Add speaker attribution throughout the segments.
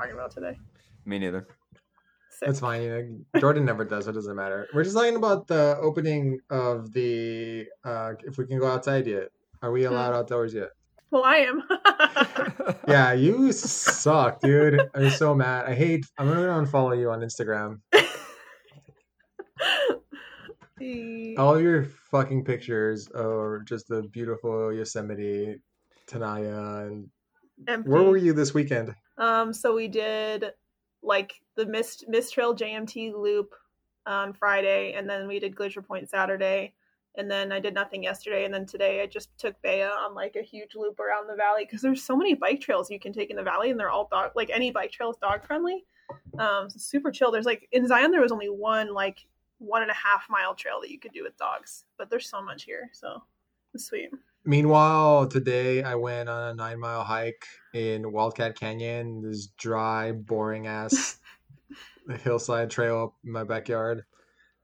Speaker 1: talking about today.
Speaker 2: Me neither.
Speaker 1: Sick.
Speaker 3: That's fine. You Jordan never does. It doesn't matter. We're just talking about the opening of the. uh If we can go outside yet? Are we allowed outdoors yet?
Speaker 1: Well, I am.
Speaker 3: Yeah, you suck, dude. I'm so mad. I hate. I'm gonna unfollow you on Instagram.
Speaker 1: The-
Speaker 3: All your fucking pictures are just the beautiful Yosemite, Tanaya, and
Speaker 1: empty.
Speaker 3: where were you this weekend?
Speaker 1: Um, so we did like the Mist Trail JMT loop on Friday, and then we did Glacier Point Saturday, and then I did nothing yesterday, and then today I just took Bea on like a huge loop around the valley because there's so many bike trails you can take in the valley, and they're all dog like any bike trail is dog friendly. Um, so super chill. There's like in Zion there was only one like one and a half mile trail that you could do with dogs, but there's so much here, so it's sweet.
Speaker 3: Meanwhile, today I went on a nine mile hike in Wildcat Canyon, this dry, boring ass hillside trail up in my backyard.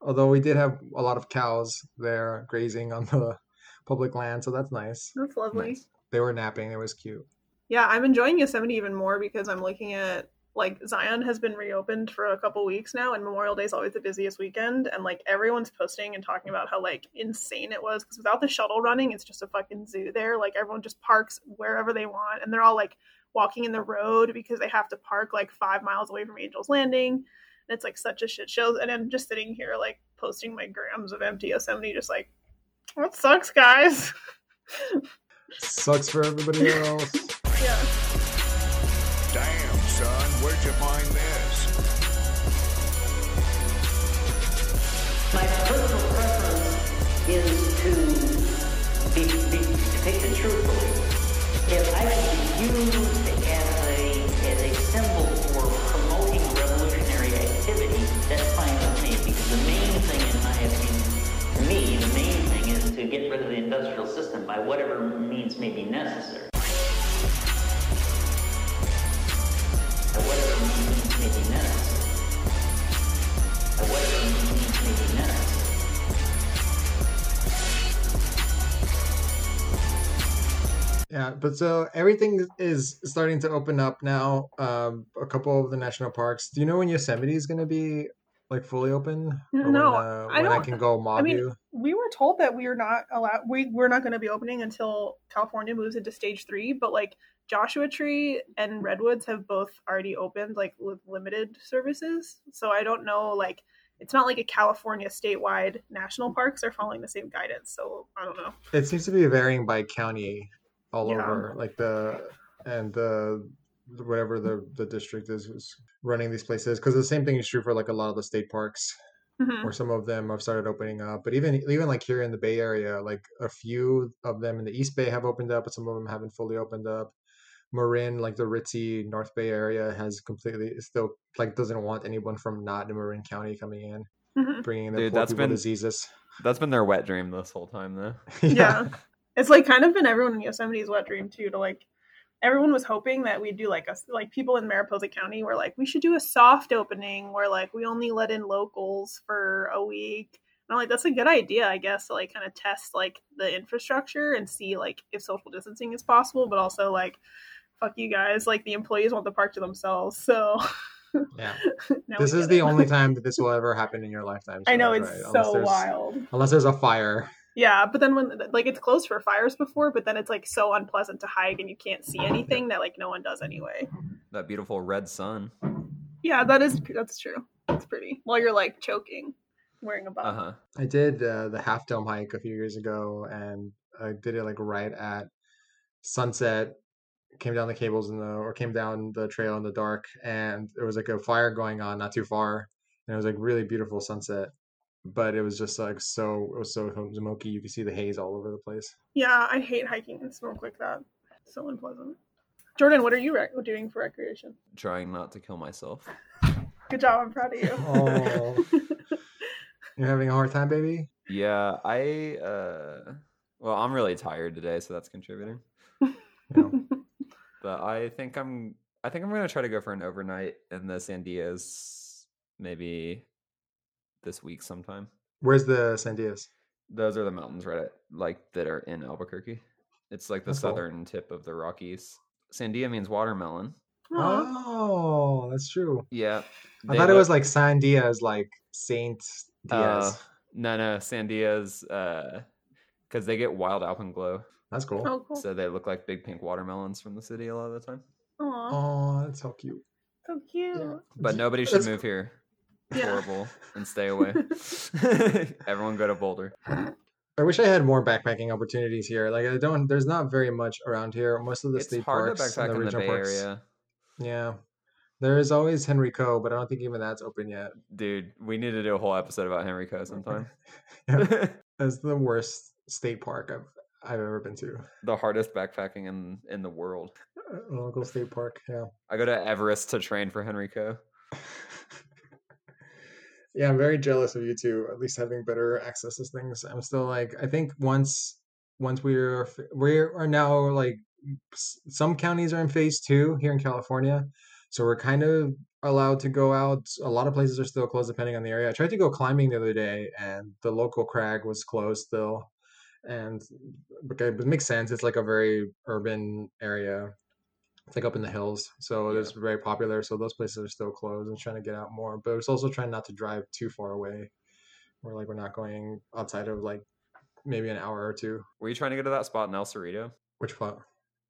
Speaker 3: Although we did have a lot of cows there grazing on the public land, so that's nice.
Speaker 1: That's lovely.
Speaker 2: Nice.
Speaker 3: They were napping, it was cute.
Speaker 1: Yeah, I'm enjoying Yosemite even more because I'm looking at like Zion has been reopened for a couple weeks now, and Memorial Day is always the busiest weekend, and like everyone's posting and talking about how like insane it was because without the shuttle running, it's just a fucking zoo there. Like everyone just parks wherever they want, and they're all like walking in the road because they have to park like five miles away from Angel's Landing. And it's like such a shit show, and I'm just sitting here like posting my grams of empty Yosemite, just like that sucks, guys.
Speaker 3: Sucks for everybody else.
Speaker 1: yeah.
Speaker 4: Where'd you find this?
Speaker 5: My personal preference is to be, be the truthfully. If I could be used as a as a symbol for promoting revolutionary activity, that's fine with me. Because the main thing, in my opinion, me, the main thing is to get rid of the industrial system by whatever means may be necessary.
Speaker 3: Yeah, but so everything is starting to open up now. Um, a couple of the national parks. Do you know when Yosemite is going to be like fully open? Or
Speaker 1: No,
Speaker 3: when, uh,
Speaker 1: I
Speaker 3: when I can go mob
Speaker 1: I mean,
Speaker 3: you.
Speaker 1: we were told that we are not allowed we we're not going to be opening until california moves into stage three but like joshua tree and redwoods have both already opened like with limited services so i don't know like it's not like a california statewide national parks are following the same guidance so i don't know
Speaker 3: It seems to be varying by county all
Speaker 1: Yeah.
Speaker 3: over, like the and the whatever the the district is, is running these places. Because the same thing is true for like a lot of the state parks,
Speaker 1: Mhm.
Speaker 3: or some of them have started opening up. But even even like here in the Bay Area, like a few of them in the East Bay have opened up, but some of them haven't fully opened up. Marin, like the ritzy North Bay area, has completely still like doesn't want anyone from not in Marin County coming in,
Speaker 1: Mhm.
Speaker 3: bringing the
Speaker 2: Dude,
Speaker 3: poor
Speaker 2: that's
Speaker 3: people
Speaker 2: been-
Speaker 3: diseases.
Speaker 2: That's been their wet dream this whole time, though.
Speaker 1: yeah it's like kind of been everyone in yosemite's wet dream too to like everyone was hoping that we'd do like a like people in mariposa county were like we should do a soft opening where like we only let in locals for a week and i'm like that's a good idea i guess to like kind of test like the infrastructure and see like if social distancing is possible but also like fuck you guys like the employees want the park to themselves so
Speaker 3: Yeah. this is the only time that this will ever happen in your lifetime.
Speaker 1: i know it's
Speaker 3: right? Unless
Speaker 1: so
Speaker 3: there's-
Speaker 1: wild
Speaker 3: Unless there's a fire.
Speaker 1: Yeah, but then when like it's closed for fires before, but then it's like so unpleasant to hike and you can't see anything that like no one does anyway.
Speaker 2: That beautiful red sun.
Speaker 1: Yeah, that is that's true. It's pretty. While you're like choking, wearing a bub.
Speaker 2: Uh huh.
Speaker 3: I did uh, the Half Dome hike a few years ago, and I did it like right at sunset. Came down the cables in the or came down the trail in the dark, and there was like a fire going on not too far, and it was like really beautiful sunset. But it was just like so it was so smoky. You could see the haze all over the place.
Speaker 1: Yeah, I hate hiking and smoke like that. So unpleasant. Jordan, what are you rec- doing for recreation?
Speaker 2: Trying not to kill myself.
Speaker 1: Good job. I'm proud of you.
Speaker 3: Oh, you're having a hard time, baby.
Speaker 2: Yeah, I. uh Well, I'm really tired today, so that's contributing.
Speaker 3: Yeah.
Speaker 2: But I think I'm. I think I'm gonna try to go for an overnight in the Sandias, maybe this week sometime.
Speaker 3: Where's the Sandias?
Speaker 2: Those are the mountains right at, like that are in Albuquerque. It's like the
Speaker 3: That's cool.
Speaker 2: southern tip of the Rockies. Sandia means watermelon.
Speaker 1: Oh,
Speaker 3: that's true.
Speaker 2: Yeah.
Speaker 3: I
Speaker 2: they
Speaker 3: thought it was like San Diaz, like Saint Diaz.
Speaker 2: Uh, no, no, Sandias, uh, because they get wild alpenglow,
Speaker 3: that's cool.
Speaker 1: Oh, cool.
Speaker 2: so they look like big pink watermelons from the city a lot of the time.
Speaker 1: Aw,
Speaker 3: Oh, that's so cute.
Speaker 1: so cute.
Speaker 3: Yeah.
Speaker 2: But nobody should
Speaker 3: that's-
Speaker 2: move here.
Speaker 1: Yeah.
Speaker 2: Horrible, and stay away. Everyone go to Boulder.
Speaker 3: I wish I had more backpacking opportunities here. Like I don't. There's not very much around here. Most of the
Speaker 2: It's
Speaker 3: state
Speaker 2: hard to
Speaker 3: parks and the
Speaker 2: in the
Speaker 3: regional
Speaker 2: Bay
Speaker 3: parks.
Speaker 2: Area,
Speaker 3: Yeah, there is always Henry Coe, but I don't think even that's open yet.
Speaker 2: dude. We need to do a whole episode about Henry Coe. sometime.
Speaker 3: Yeah. That's the worst state park I've I've ever been to.
Speaker 2: the hardest backpacking in in the world.
Speaker 3: A local state park. Yeah.
Speaker 2: I go to Everest to train for Henry Coe.
Speaker 3: yeah, I'm very jealous of you two. At least having better access to things. I'm still like, I think once once we're we are now like some counties are in phase two here in California, so we're kind of allowed to go out. A lot of places are still closed depending on the area. I tried to go climbing the other day, and the local crag was closed still. And okay, but it makes sense. It's like a very urban area. It's like up in the hills, so
Speaker 2: Yeah.
Speaker 3: it's very popular. So those places are still closed and trying to get out more. But it's also trying not to drive too far away. We're like we're not going outside of like maybe an hour or two.
Speaker 2: Were you trying to go to that spot in El Cerrito?
Speaker 3: Which part?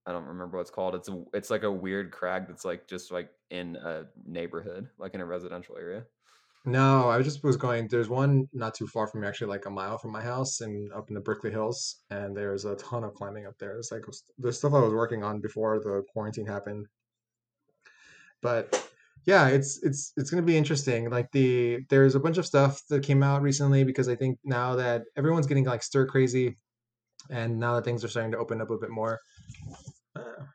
Speaker 2: I don't remember what it's called. It's a, it's like a weird crag that's like just like in a neighborhood, like in a residential area.
Speaker 3: No, I just was going. There's one not too far from me, actually, like a mile from my house, and up in the Berkeley Hills. And there's a ton of climbing up there. It's like the stuff I was working on before the quarantine happened. But yeah, it's it's it's gonna be interesting. Like the there's a bunch of stuff that came out recently because I think now that everyone's getting like stir crazy, and now that things are starting to open up a bit more. Uh,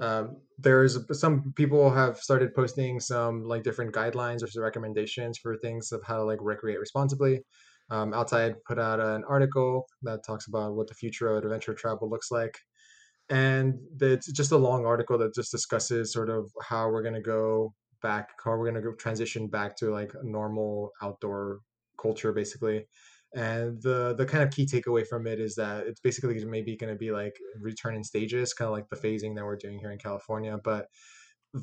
Speaker 3: um, there's some people have started posting some like different guidelines or some recommendations for things of how to like recreate responsibly. Um, Outside put out an article that talks about what the future of adventure travel looks like, and it's just a long article that just discusses sort of how we're gonna go back, how we're gonna go transition back to like normal outdoor culture, basically. And the the kind of key takeaway from it is that it's basically maybe going to be like return in stages, kind of like the phasing that we're doing here in California. But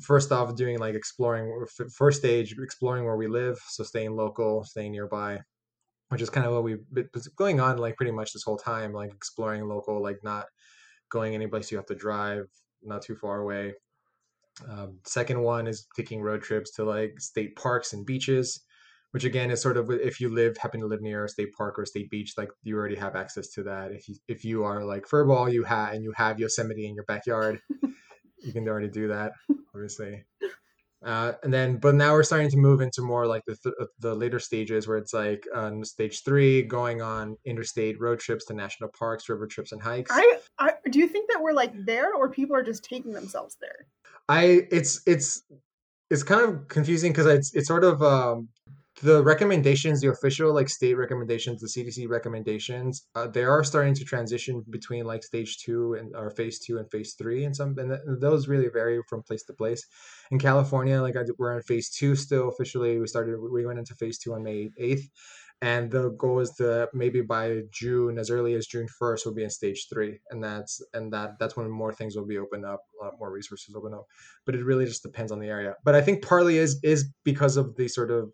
Speaker 3: first off, doing like exploring first stage, exploring where we live, so staying local, staying nearby, which is kind of what we've been going on like pretty much this whole time, like exploring local, like not going any place you have to drive, not too far away. Um, second one is taking road trips to like state parks and beaches which again is sort of if you live happen to live near a state park or a state beach like you already have access to that. If you if you are like furball you have and you have yosemite in your backyard you can already do that obviously. Uh, and then but now we're starting to move into more like the th- the later stages where it's like um, stage three going on interstate road trips to national parks river trips and hikes.
Speaker 1: I, I do you think that we're like there or people are just taking themselves there?
Speaker 3: I it's it's it's kind of confusing because it's it's sort of um the recommendations, the official like state recommendations, the CDC recommendations, uh, they are starting to transition between like stage two and or phase two and phase three, and some and th- those really vary from place to place. In California, like I, we're in phase two still officially. We started we went into phase two on May eighth, and the goal is to maybe by June, as early as June first, we'll be in stage three, and that's and that that's when more things will be open up, a lot more resources open up. But it really just depends on the area. But I think partly is is because of the sort of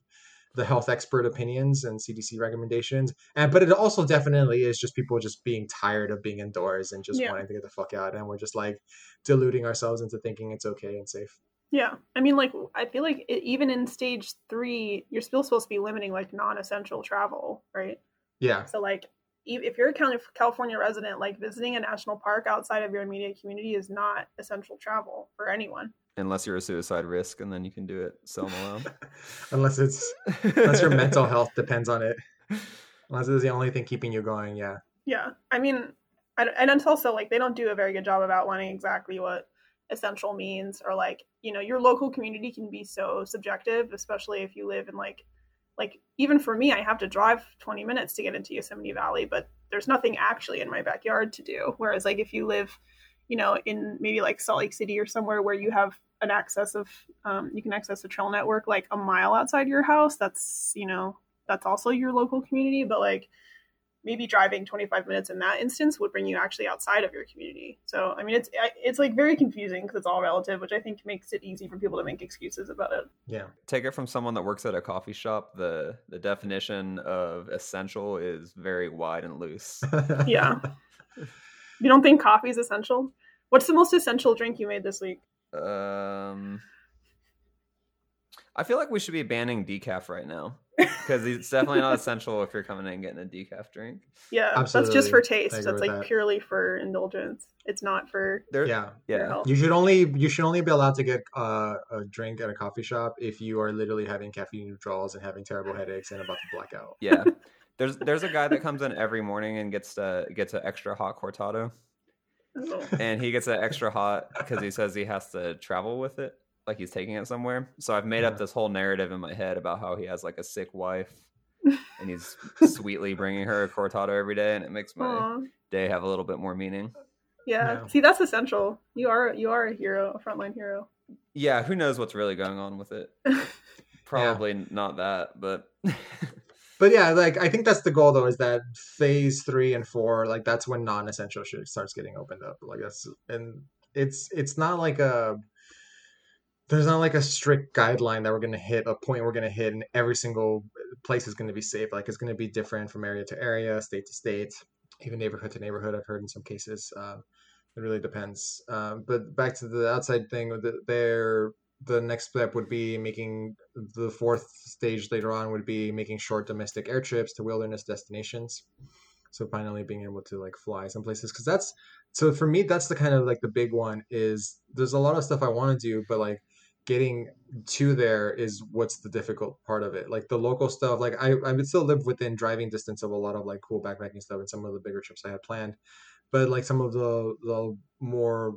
Speaker 3: the health expert opinions and CDC recommendations, and but it also definitely is just people just being tired of being indoors and just
Speaker 1: Yeah.
Speaker 3: wanting to get the fuck out, and we're just like deluding ourselves into thinking it's okay and safe.
Speaker 1: Yeah, I mean, like I feel like it, even in stage three, you're still supposed to be limiting like non-essential travel, right?
Speaker 3: Yeah,
Speaker 1: So like, if you're a Cali- California resident, like visiting a national park outside of your immediate community is not essential travel for anyone.
Speaker 2: Unless you're a suicide risk, and then you can do it. Sell them around.
Speaker 3: unless it's unless your mental health depends on it. Unless it's the only thing keeping you going. Yeah.
Speaker 1: Yeah, I mean, I, and it's also like they don't do a very good job of outlining exactly what essential means, or like you know, your local community can be so subjective, especially if you live in like, like even for me, I have to drive 20 minutes to get into Yosemite Valley, but there's nothing actually in my backyard to do. Whereas like if you live, you know, in maybe like Salt Lake City or somewhere where you have an access of, um, you can access a trail network like a mile outside your house. That's you know, that's also your local community, but like maybe driving 25 minutes in that instance would bring you actually outside of your community. So, I mean, it's it's like very confusing because it's all relative, which I think makes it easy for people to make excuses about it.
Speaker 3: Yeah.
Speaker 2: Take it from someone that works at a coffee shop. The the definition of essential is very wide and loose.
Speaker 1: Yeah. You don't think coffee is essential? What's the most essential drink you made this week?
Speaker 2: Um, I feel like we should be banning decaf right now because it's definitely not essential if you're coming in and getting a decaf drink.
Speaker 1: Yeah, that's just for taste. That's like
Speaker 3: that.
Speaker 1: purely for indulgence. It's not for
Speaker 2: There,
Speaker 3: yeah.
Speaker 2: yeah.
Speaker 1: health.
Speaker 3: You should only you should only be allowed to get uh, a drink at a coffee shop if you are literally having caffeine withdrawals and having terrible headaches and about to black out.
Speaker 2: yeah. There's there's a guy that comes in every morning and gets to gets an extra hot cortado. And he gets it extra hot because he says he has to travel with it, like he's taking it somewhere. So I've made up this whole narrative in my head about how he has like a sick wife, and he's sweetly bringing her a cortado every day, and it makes my
Speaker 1: Aw.
Speaker 2: day have a little bit more meaning.
Speaker 1: Yeah.
Speaker 3: Yeah.
Speaker 1: See, that's essential. You are you are a hero, a frontline hero.
Speaker 2: Yeah, who knows what's really going on with it? Probably not that, but
Speaker 3: But yeah, like I think that's the goal though, is that phase three and four, like that's when non-essential shit starts getting opened up. Like that's and it's it's not like a there's not like a strict guideline that we're gonna hit a point we're gonna hit and every single place is gonna be safe. Like it's gonna be different from area to area, state to state, even neighborhood to neighborhood. I've heard in some cases. Um, it really depends. Um, but back to the outside thing, the, there the next step would be making the fourth stage later on would be making short domestic air trips to wilderness destinations. So finally being able to like fly some places because that's so for me that's the kind of like the big one is there's a lot of stuff i want to do but like getting to there is what's the difficult part of it. Like the local stuff like i i would still live within driving distance of a lot of like cool backpacking stuff and some of the bigger trips i had planned. But like some of the the more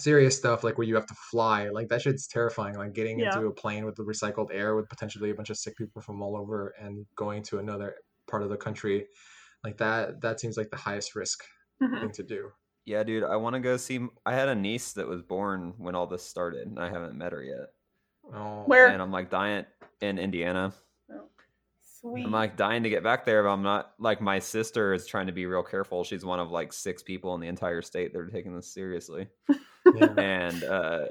Speaker 3: serious stuff like where you have to fly like that shit's terrifying like getting
Speaker 1: Yeah.
Speaker 3: into a plane with the recycled air with potentially a bunch of sick people from all over and going to another part of the country like that that seems like the highest risk
Speaker 1: Mhm.
Speaker 3: thing to do
Speaker 2: yeah, dude, I want to go see. I had a niece that was born when all this started, and I haven't met her yet.
Speaker 3: oh
Speaker 1: Where?
Speaker 2: And I'm like dying in Indiana.
Speaker 1: Sweet.
Speaker 2: I'm like dying to get back there, but I'm not. Like my sister is trying to be real careful. She's one of like six people in the entire state that are taking this seriously,
Speaker 3: yeah.
Speaker 2: and uh,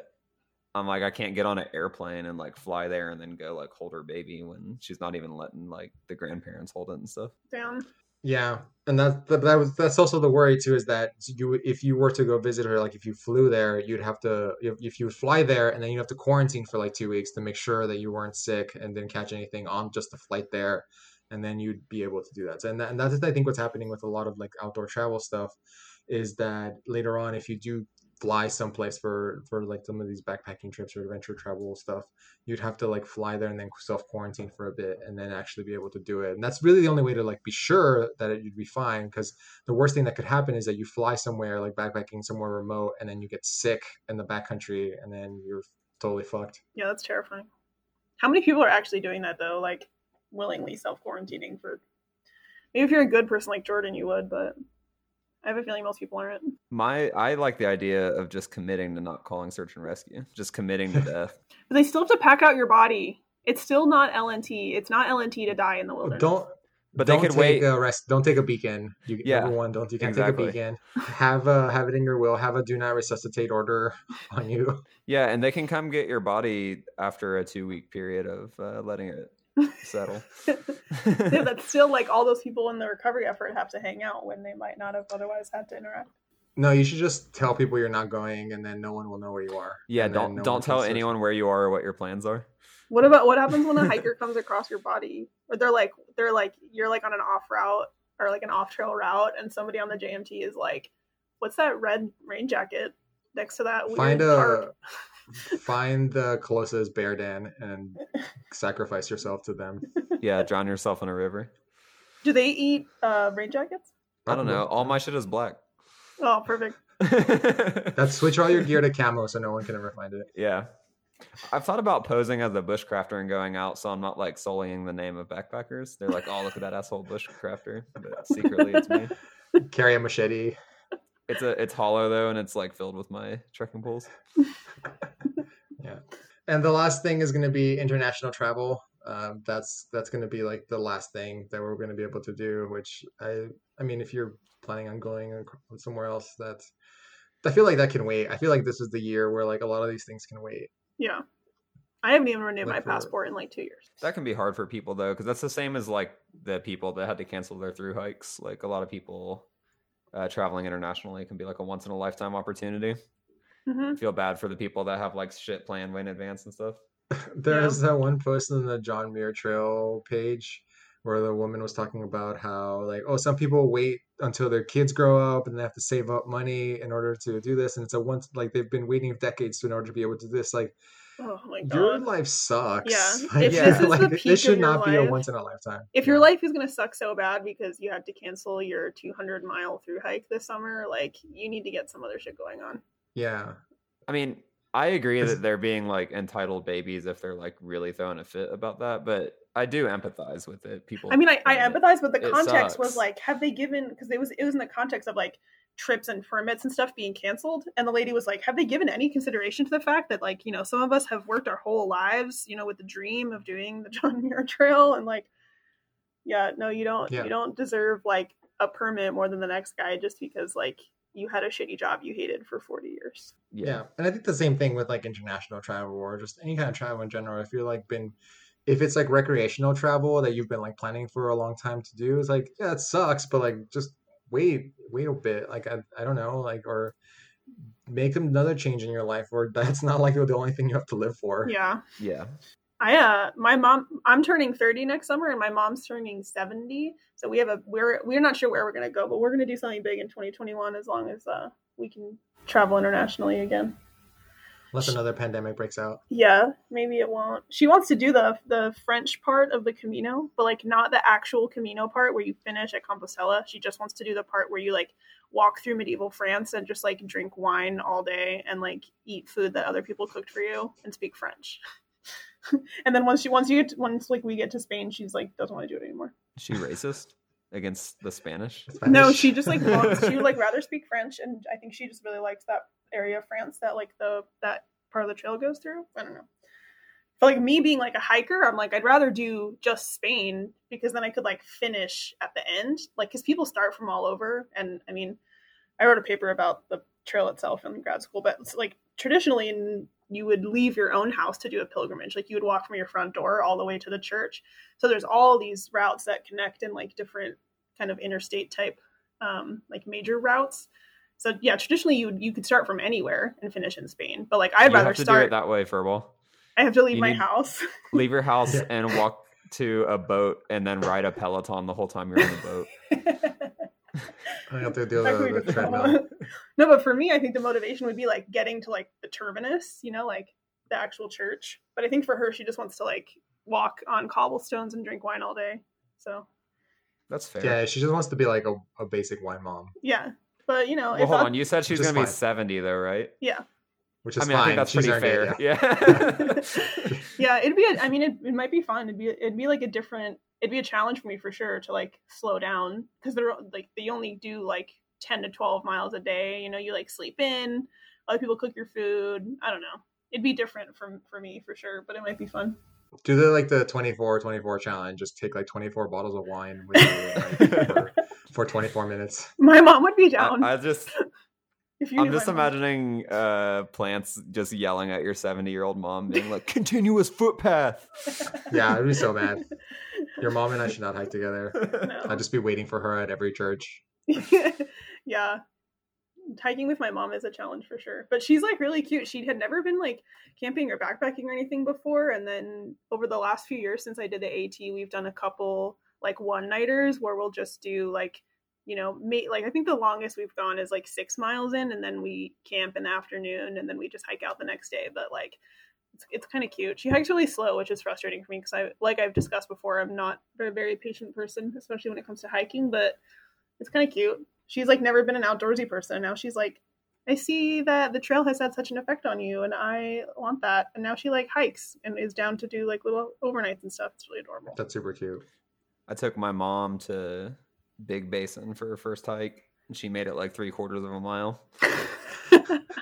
Speaker 2: I'm like, I can't get on an airplane and like fly there and then go like hold her baby when she's not even letting like the grandparents hold it and stuff.
Speaker 1: Damn.
Speaker 3: Yeah, and that that, that was that's also the worry too is that you if you were to go visit her like if you flew there you'd have to if, if you would fly there and then you have to quarantine for like two weeks to make sure that you weren't sick and didn't catch anything on just the flight there and then you'd be able to do that. And that, and that's I think what's happening with a lot of like outdoor travel stuff is that later on if you do fly someplace for for like some of these backpacking trips or adventure travel stuff you'd have to like fly there and then self quarantine for a bit and then actually be able to do it and that's really the only way to like be sure that it, you'd be fine because the worst thing that could happen is that you fly somewhere like backpacking somewhere remote and then you get sick in the backcountry and then you're totally fucked
Speaker 1: Yeah, that's terrifying. How many people are actually doing that though? Like willingly self quarantining for maybe if you're a good person like Jordan you would, but I have a feeling most people aren't.
Speaker 2: My I like the idea of just committing to not calling search and rescue, just committing to death.
Speaker 1: But they still have to pack out your body. It's still not LNT. It's not LNT to die in the wilderness.
Speaker 3: don't
Speaker 2: But they
Speaker 3: don't
Speaker 2: could
Speaker 3: take
Speaker 2: wait.
Speaker 3: a rest don't take a beacon you
Speaker 2: Yeah,
Speaker 3: number one don't you can't
Speaker 2: exactly.
Speaker 3: take a beacon have a have it in your will have a do not resuscitate order on you
Speaker 2: Yeah, and they can come get your body after a two week period of uh, letting it settle.
Speaker 1: Yeah, that's still like all those people in the recovery effort have to hang out when they might not have otherwise had to interact.
Speaker 3: no you should just tell people you're not going and then no one will know where you are
Speaker 2: yeah, don't
Speaker 3: no
Speaker 2: don't
Speaker 3: can
Speaker 2: tell
Speaker 3: search
Speaker 2: anyone where you are or what your plans are.
Speaker 1: What about what happens when a hiker comes across your body? Or they're like they're like you're like on an off route or like an off trail route and somebody on the JMT is like, What's that red rain jacket next to that weird
Speaker 3: find
Speaker 1: tarp?"
Speaker 3: A find the Colossus bear den and sacrifice yourself to them
Speaker 2: Yeah, drown yourself in a river.
Speaker 1: Do they eat uh rain jackets?
Speaker 2: I don't know. All my shit is black.
Speaker 1: Oh perfect.
Speaker 3: That's switch all your gear to camo so no one can ever find it.
Speaker 2: yeah. I've thought about posing as a bushcrafter and going out, so I'm not like sullying the name of backpackers. They're like, "Oh, look at that asshole bushcrafter," but secretly it's me.
Speaker 3: Carry a machete.
Speaker 2: It's a it's hollow though, and it's like filled with my trekking poles.
Speaker 3: Yeah. And the last thing is going to be international travel. um, that's that's going to be like the last thing that we're going to be able to do. Which I I mean, if you're planning on going somewhere else, that's I feel like that can wait. I feel like this is the year where like a lot of these things can wait.
Speaker 1: Yeah. I haven't even renewed
Speaker 3: Like
Speaker 1: my
Speaker 3: for-
Speaker 1: passport in like two years.
Speaker 2: That can be hard for people though, because that's the same as like the people that had to cancel their through hikes. Like a lot of people uh, traveling internationally can be like a once in a lifetime opportunity.
Speaker 1: hmm
Speaker 2: feel bad for the people that have like shit planned way in advance and stuff.
Speaker 3: There's that one post on the John Muir Trail page where the woman was talking about how like oh some people wait until their kids grow up and they have to save up money in order to do this and it's a once like they've been waiting decades to in order to be able to do this like
Speaker 1: Oh my
Speaker 3: your life sucks
Speaker 1: Yeah,
Speaker 3: like,
Speaker 1: if
Speaker 2: this is
Speaker 1: the peak
Speaker 3: this should
Speaker 1: of your
Speaker 3: not be a once in a lifetime
Speaker 1: If your life is gonna suck so bad because you had to cancel your 200 mile through hike this summer, like you need to get some other shit going on.
Speaker 3: yeah
Speaker 2: I mean, I agree that they're being like entitled babies if they're like really throwing a fit about that, but I do empathize with it. People,
Speaker 1: I mean, I, I empathize, but the context was like, have they given? Because it was it was in the context of like trips and permits and stuff being canceled, and the lady was like, have they given any consideration to the fact that like you know some of us have worked our whole lives, you know, with the dream of doing the John Muir Trail, and like, yeah, no, you don't
Speaker 3: Yeah.
Speaker 1: you don't deserve like a permit more than the next guy just because like you had a shitty job you hated for 40 years.
Speaker 3: Yeah. And I think the same thing with like international travel or just any kind of travel in general. If you're like been if it's like recreational travel that you've been like planning for a long time to do, it's like, yeah, it sucks, but like just wait, wait a bit. Like I, I don't know, like or make another change in your life or that's not like the only thing you have to live for.
Speaker 1: Yeah.
Speaker 2: yeah.
Speaker 1: I uh my mom I'm turning 30 next summer and my mom's turning 70. So we have a we're we're not sure where we're gonna go, but we're gonna do something big in 2021 as long as uh we can travel internationally again.
Speaker 3: Unless another pandemic breaks out.
Speaker 1: Yeah, maybe it won't. She wants to do the the French part of the Camino, but like not the actual Camino part where you finish at Compostela. She just wants to do the part where you like walk through medieval France and just like drink wine all day and like eat food that other people cooked for you and speak French. and then once she once you get to, once like we get to Spain, she's like doesn't want to do it anymore.
Speaker 2: Is she racist against the Spanish?
Speaker 1: No, she just like wants she would like rather speak French, and I think she just really likes that area of France that like the that part of the trail goes through. I don't know. But like me being like a hiker, I'm like I'd rather do just Spain because then I could like finish at the end, like because people start from all over, and I mean, I wrote a paper about the trail itself in grad school, but like traditionally in you would leave your own house to do a pilgrimage. Like you would walk from your front door all the way to the church. So there's all these routes that connect in like different kind of interstate type um like major routes. So yeah traditionally you you could start from anywhere and finish in spain. But like i'd
Speaker 2: you
Speaker 1: rather
Speaker 2: have to do
Speaker 1: start
Speaker 2: it that way, Furball.
Speaker 1: i have to leave
Speaker 2: you
Speaker 1: my house.
Speaker 2: Leave your house and walk to a boat, and then ride a peloton the whole time you're on the boat.
Speaker 3: I have to do
Speaker 1: Like we
Speaker 3: the, the treadmill.
Speaker 1: no but for me i think the motivation would be like getting to like the terminus you know like the actual church but i think for her she just wants to like walk on cobblestones and drink wine all day so
Speaker 2: That's fair.
Speaker 3: Yeah, she just wants to be like a, a basic wine mom,
Speaker 1: yeah but you know
Speaker 2: well, hold
Speaker 1: I-
Speaker 2: on. You said she's gonna be
Speaker 3: fine.
Speaker 2: 70 though, right?
Speaker 1: yeah
Speaker 3: which is
Speaker 2: I mean,
Speaker 3: fine.
Speaker 2: I think that's
Speaker 3: She's
Speaker 2: pretty
Speaker 3: earned it,
Speaker 2: fair. Yeah.
Speaker 1: yeah it'd be a, i mean it, it might be fun it'd be it'd be like a different it'd be a challenge for me for sure to like slow down because they're like they only do like 10 to 12 miles a day you know you like sleep in other people cook your food i don't know it'd be different from for me for sure but it might be fun
Speaker 3: Do the like the 24 24 challenge. Just take like 24 bottles of wine with you like, for, for 24 minutes.
Speaker 1: my mom would be down
Speaker 2: I, I just,
Speaker 1: if you
Speaker 2: I'm just imagining uh, plants just yelling at your 70 year old mom, being like, "Continuous footpath."
Speaker 3: Yeah, it'd be so bad. Your mom and I should not hike together.
Speaker 1: No.
Speaker 3: I'd just be waiting for her at every church.
Speaker 1: yeah hiking with my mom is a challenge for sure but she's like really cute she had never been like camping or backpacking or anything before and then over the last few years since i did the at we've done a couple like one nighters where we'll just do like you know mate like i think the longest we've gone is like six miles in and then we camp in the afternoon and then we just hike out the next day but like it's, it's kind of cute she hikes really slow which is frustrating for me because i like i've discussed before i'm not a very patient person especially when it comes to hiking but it's kind of cute. She's like never been an outdoorsy person. Now she's like, I see that the trail has had such an effect on you, and I want that. And now she like hikes and is down to do like little overnights and stuff. It's really adorable.
Speaker 3: That's super cute.
Speaker 2: I took my mom to Big Basin for her first hike, and she made it like three quarters of a mile.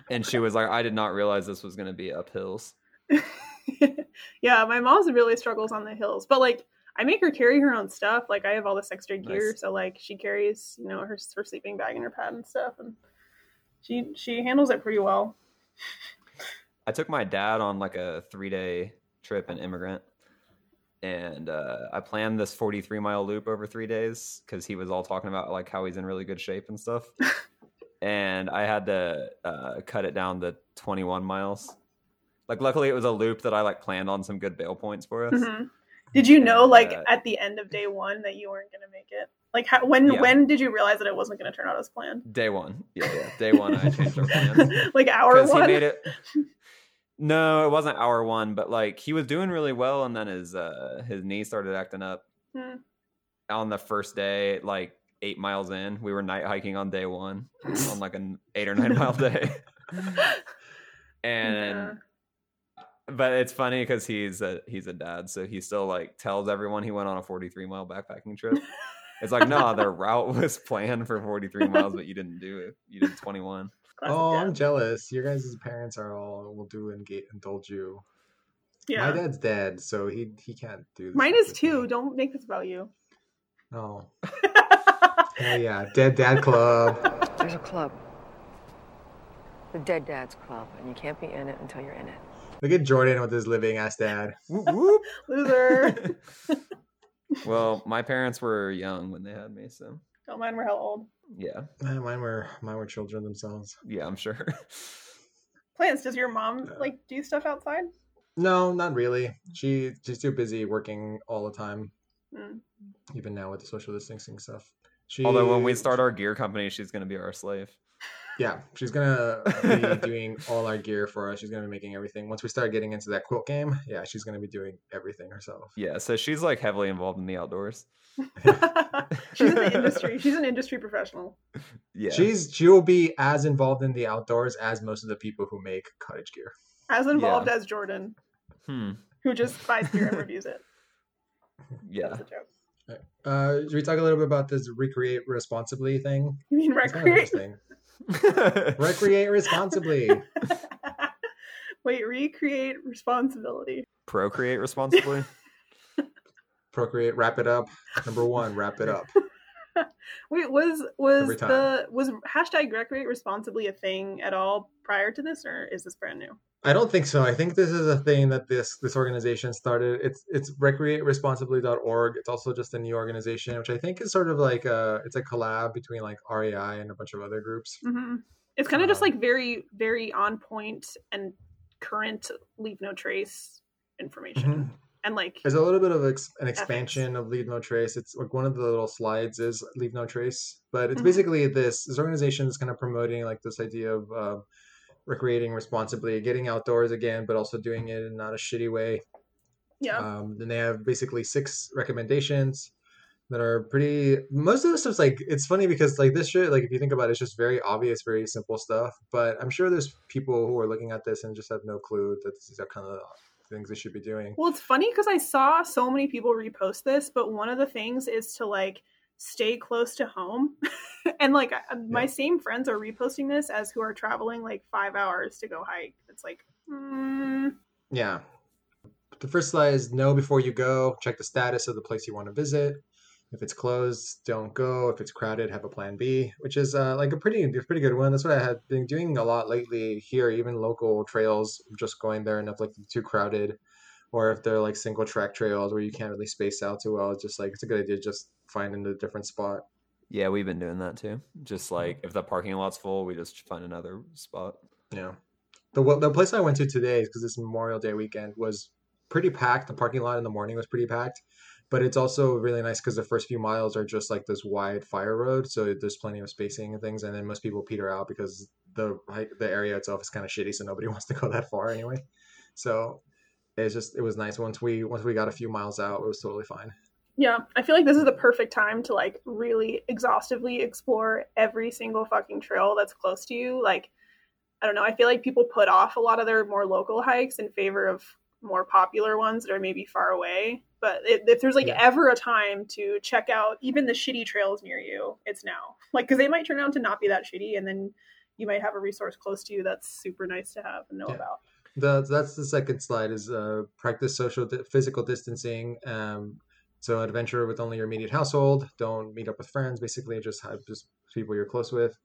Speaker 2: And she was like, "I did not realize this was going to be up hills."
Speaker 1: yeah, my mom's really struggles on the hills, but like I make her carry her own stuff. Like I have all this extra gear,
Speaker 2: Nice.
Speaker 1: so like she carries, you know, her her sleeping bag and her pad and stuff, and she she handles it pretty well.
Speaker 2: I took my dad on like a three day trip in Emigrant, and uh, I planned this 43 mile loop over three days because he was all talking about like how he's in really good shape and stuff. and I had to uh, cut it down to 21 miles. Like, luckily, it was a loop that I like planned on some good bail points for us.
Speaker 1: Mhm. Did you know, like
Speaker 2: uh,
Speaker 1: at the end of day one, that you weren't gonna make it? Like how, when
Speaker 2: Yeah.
Speaker 1: when did you realize that it wasn't gonna turn out as planned?
Speaker 2: Day one, yeah, yeah. Day one, I changed our plans.
Speaker 1: like hour
Speaker 2: because he
Speaker 1: one.
Speaker 2: made it. No, it wasn't hour one, but like he was doing really well, and then his uh his knee started acting up
Speaker 1: Hmm.
Speaker 2: on the first day. Like eight miles in, we were night hiking on day one on like an eight or nine mile day, and but it's funny because he's a he's a dad, so he still like tells everyone he went on a forty three mile backpacking trip. It's like no, the route was planned for forty three miles, but you didn't do it. You did twenty one.
Speaker 1: Classic
Speaker 3: Oh,
Speaker 1: dad.
Speaker 3: I'm jealous. Your guys' parents are all will do and ga- indulge you.
Speaker 1: yeah.
Speaker 3: My dad's dead, so he he can't do. this
Speaker 1: Mine is too.
Speaker 3: me.
Speaker 1: Don't make this about you.
Speaker 3: Oh, hell yeah, dead dad club.
Speaker 6: There's a club. The Dead Dads Club, and you can't be in it until you're in it.
Speaker 3: Look at Jordan with his living ass dad.
Speaker 2: Whoop, whoop.
Speaker 1: Loser.
Speaker 2: well, my parents were young when they had me, so
Speaker 1: Don't were how old.
Speaker 2: yeah,
Speaker 3: Eh, Mine were mine were children themselves.
Speaker 2: yeah, I'm sure.
Speaker 1: Plants, does your mom like do stuff outside?
Speaker 3: No, not really. She she's too busy working all the time.
Speaker 1: Mm.
Speaker 3: Even now with the social distancing stuff. She,
Speaker 2: Although when we start our gear company, she's gonna be our slave.
Speaker 3: Yeah, she's gonna be doing all our gear for us. She's gonna be making everything. Once we start getting into that quilt game, yeah, she's gonna be doing everything herself.
Speaker 2: Yeah, so she's like heavily involved in the outdoors.
Speaker 1: She's in the industry. She's an industry professional.
Speaker 2: Yeah,
Speaker 3: She's she will be as involved in the outdoors as most of the people who make cottage gear.
Speaker 1: As involved
Speaker 2: Yeah.
Speaker 1: as Jordan,
Speaker 2: hmm.
Speaker 1: who just buys gear and reviews it.
Speaker 2: Yeah,
Speaker 1: That's a joke.
Speaker 3: Uh, should we talk a little bit about this recreate responsibly thing?
Speaker 1: You mean
Speaker 3: It's kind of
Speaker 1: recreate?
Speaker 3: responsibly.
Speaker 1: Wait, recreate responsibility.
Speaker 2: procreate responsibly.
Speaker 3: Procreate. Wrap it up. Number one. Wrap it up.
Speaker 1: Wait, was was the was hashtag recreate responsibly a thing at all prior to this, or is this brand new?
Speaker 3: I don't think so. I think this is a thing that this this organization started. It's it's recreateresponsibly.org. It's also just a new organization, which I think is sort of like a it's a collab between like REI and a bunch of other groups.
Speaker 1: hmm It's kind of just
Speaker 3: Um,
Speaker 1: like very very on point and current leave no trace information,
Speaker 3: Mhm.
Speaker 1: and like
Speaker 3: There's a little bit of ex- an expansion of Leave No Trace. It's like one of the little slides is Leave No Trace, but it's
Speaker 1: Mhm.
Speaker 3: basically this this organization is kind of promoting like this idea of uh, recreating responsibly, getting outdoors again, but also doing it in not a shitty way.
Speaker 1: yeah,
Speaker 3: Um, then they have basically six recommendations that are pretty. Most of the stuff's like it's funny because like this shit, like if you think about it, it's just very obvious, very simple stuff. But I'm sure there's people who are looking at this and just have no clue that these are kind of things they should be doing.
Speaker 1: Well, it's funny because I saw so many people repost this, but one of the things is to like stay close to home. and like I- my same friends are reposting this as who are traveling like five hours to go hike. It's like, mm,
Speaker 3: Yeah. The first slide is know before you go. Check the status of the place you want to visit. If it's closed, don't go. If it's crowded, have a plan B, which is uh, like a pretty a pretty good one. That's what I had been doing a lot lately here, even local trails, just going there and if like too crowded, or if they're like single track trails where you can't really space out too well. It's just like it's a good idea just finding a different spot.
Speaker 2: yeah, we've been doing that too. Just like if the parking lot's full, we just find another spot.
Speaker 3: Yeah. The the place I went to today, because this Memorial Day weekend was pretty packed. The parking lot in the morning was pretty packed, but it's also really nice because the first few miles are just like this wide fire road, so there's plenty of spacing and things. And then most people peter out because the the area itself is kind of shitty, so nobody wants to go that far anyway. So it's just it was nice once we once we got a few miles out, it was totally fine.
Speaker 1: yeah. I feel like this is the perfect time to like really exhaustively explore every single fucking trail that's close to you. Like, I don't know. I feel like people put off a lot of their more local hikes in favor of more popular ones that are maybe far away. But if, if there's like
Speaker 3: Yeah.
Speaker 1: ever a time to check out even the shitty trails near you, it's now. Like, because they might turn out to not be that shitty, and then you might have a resource close to you that's super nice to have and know
Speaker 3: Yeah.
Speaker 1: about.
Speaker 3: The that's the second slide is uh, practice social di- physical distancing. Um, so adventure with only your immediate household. Don't meet up with friends. Basically, just have just people you're close with.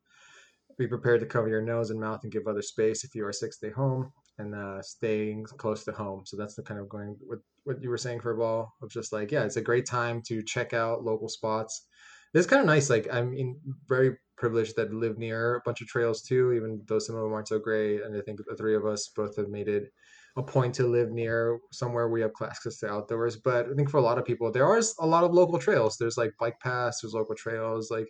Speaker 3: Be prepared to cover your nose and mouth and give other space. If you are sick, stay home and uh, staying close to home. So that's the kind of going with what you were saying Furball of just like yeah, it's a great time to check out local spots. It's kind of nice. Like I mean, very privileged that live near a bunch of trails too, even though some of them aren't so great. And I think the three of us both have made it a point to live near somewhere we have access to outdoors. But I think for a lot of people, there are a lot of local trails. There's like bike paths, there's local trails, like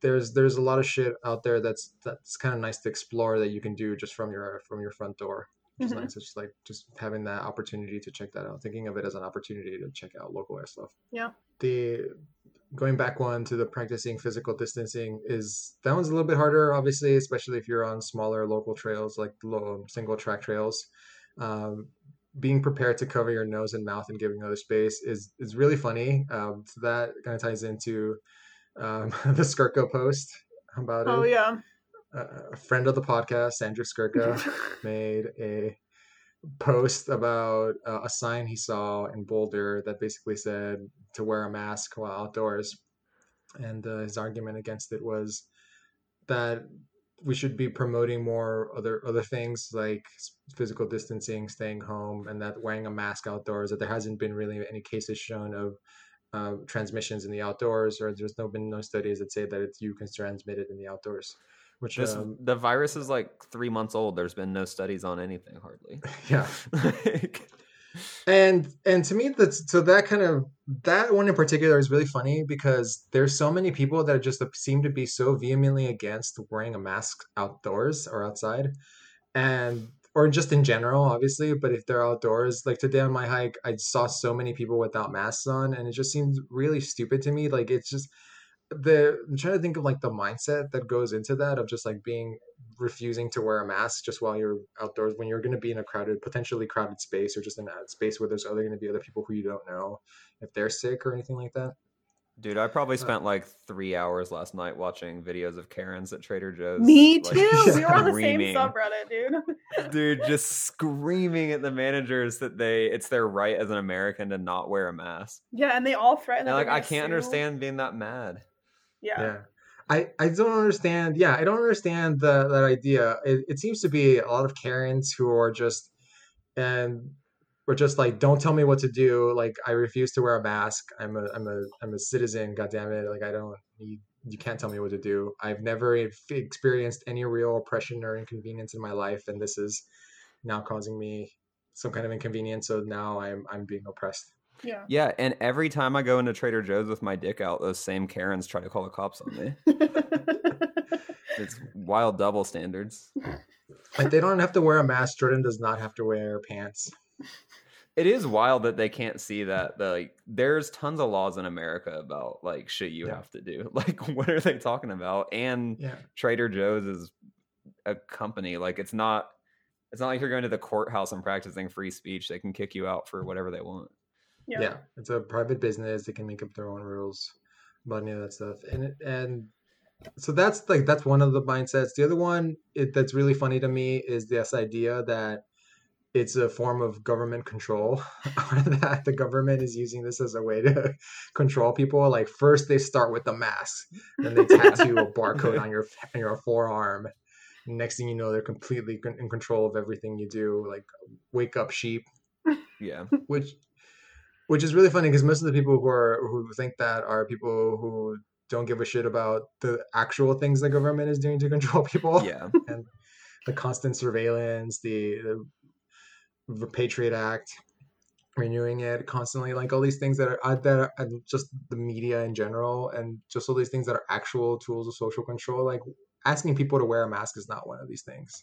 Speaker 3: there's there's a lot of shit out there that's that's kind of nice to explore that you can do just from your from your front door. Which is
Speaker 1: Mhm.
Speaker 3: nice. It's just like just having that opportunity to check that out, thinking of it as an opportunity to check out local air stuff.
Speaker 1: Yeah.
Speaker 3: The going back one to the practicing physical distancing is that one's a little bit harder, obviously, especially if you're on smaller local trails like low single track trails. Um, being prepared to cover your nose and mouth and giving other space is is really funny. Um, so that kind of ties into um, the Skurka post about
Speaker 1: Oh
Speaker 3: it.
Speaker 1: yeah.
Speaker 3: Uh, a friend of the podcast, Andrew Skurka, made a post about uh, a sign he saw in Boulder that basically said to wear a mask while outdoors. And uh, his argument against it was that we should be promoting more other other things like physical distancing, staying home, and that wearing a mask outdoors. That there hasn't been really any cases shown of uh, transmissions in the outdoors, or there's no been no studies that say that it's you can transmit it in the outdoors. Which
Speaker 2: This,
Speaker 3: um,
Speaker 2: the virus is like three months old. There's been no studies on anything hardly.
Speaker 3: yeah,
Speaker 2: Like,
Speaker 3: and and to me that's so that kind of that one in particular is really funny because there's so many people that just seem to be so vehemently against wearing a mask outdoors or outside and or just in general obviously but if they're outdoors like today on my hike i saw so many people without masks on and it just seems really stupid to me like it's just the i'm trying to think of like the mindset that goes into that of just like being refusing to wear a mask just while you're outdoors when you're going to be in a crowded potentially crowded space or just in a space where there's other going to be other people who you don't know if they're sick or anything like that
Speaker 2: dude, I
Speaker 3: Uh,
Speaker 2: probably spent like three hours last night watching videos of Karens at Trader Joe's.
Speaker 1: Me
Speaker 2: like,
Speaker 1: too. we were on the same subreddit, dude.
Speaker 2: dude just screaming at the managers that they it's their right as an american to not wear a mask
Speaker 1: Yeah, and they all threatened.
Speaker 2: and like i can't
Speaker 1: sue.
Speaker 2: understand being that mad
Speaker 1: Yeah.
Speaker 3: yeah. I i don't understand yeah i don't understand the that idea. It, it seems to be a lot of karens who are just and we're just like don't tell me what to do. Like i refuse to wear a mask. I'm a i'm a i'm a citizen god damn it like i don't you, you can't tell me what to do. I've never experienced any real oppression or inconvenience in my life and this is now causing me some kind of inconvenience so now i'm i'm being oppressed
Speaker 1: Yeah.
Speaker 2: yeah and every time i go into trader joe's with my dick out those same karens try to call the cops on me it's wild double standards
Speaker 3: like they don't have to wear a mask jordan does not have to wear pants
Speaker 2: it is wild that they can't see that the, like there's tons of laws in america about like shit you
Speaker 3: Yeah.
Speaker 2: have to do like what are they talking about and
Speaker 3: yeah
Speaker 2: Trader Joe's is a company. Like it's not it's not like you're going to the courthouse and practicing free speech. They can kick you out for whatever they want.
Speaker 1: Yeah.
Speaker 3: yeah. it's a private business they can make up their own rules about any of that stuff and and so that's like that's one of the mindsets the other one it, that's really funny to me is this idea that it's a form of government control or that the government is using this as a way to control people like first they start with the mask then they tattoo a barcode on your on your forearm next thing you know they're completely in control of everything you do like wake up sheep
Speaker 2: Yeah.
Speaker 3: which which is really funny because most of the people who are who think that are people who don't give a shit about the actual things the government is doing to control people
Speaker 2: Yeah.
Speaker 3: and the constant surveillance the, the patriot act renewing it constantly like all these things that are uh, that are just the media in general and just all these things that are actual tools of social control like asking people to wear a mask is not one of these things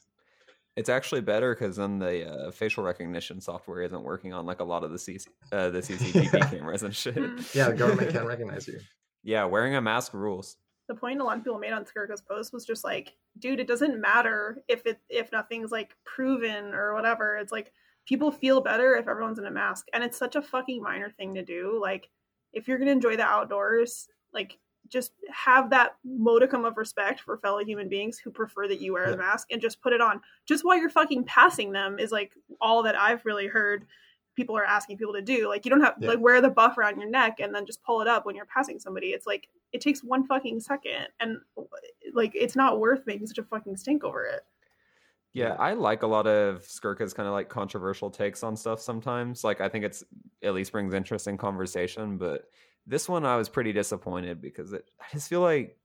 Speaker 2: It's actually better because then the uh, facial recognition software isn't working on like a lot of the CC, uh, the CCTV
Speaker 3: Yeah.
Speaker 2: cameras and shit.
Speaker 1: Mm.
Speaker 3: yeah the government can't recognize you
Speaker 2: Yeah, wearing a mask rules.
Speaker 1: the point a lot of people made on Skurka's post was just like, dude, it doesn't matter if it if nothing's like proven or whatever. It's like people feel better if everyone's in a mask, and it's such a fucking minor thing to do. Like, if you're gonna enjoy the outdoors, like just have that modicum of respect for fellow human beings who prefer that you wear
Speaker 3: Yeah.
Speaker 1: the mask and just put it on just while you're fucking passing them is like all that I've really heard people are asking people to do. Like you don't have
Speaker 3: Yeah.
Speaker 1: like wear the buff around your neck and then just pull it up when you're passing somebody. It's like it takes one fucking second and like it's not worth making such a fucking stink over it.
Speaker 2: Yeah, I like a lot of Skurka's kind of like controversial takes on stuff sometimes. Like I think it's at least brings interesting conversation, but this one I was pretty disappointed because it I just feel like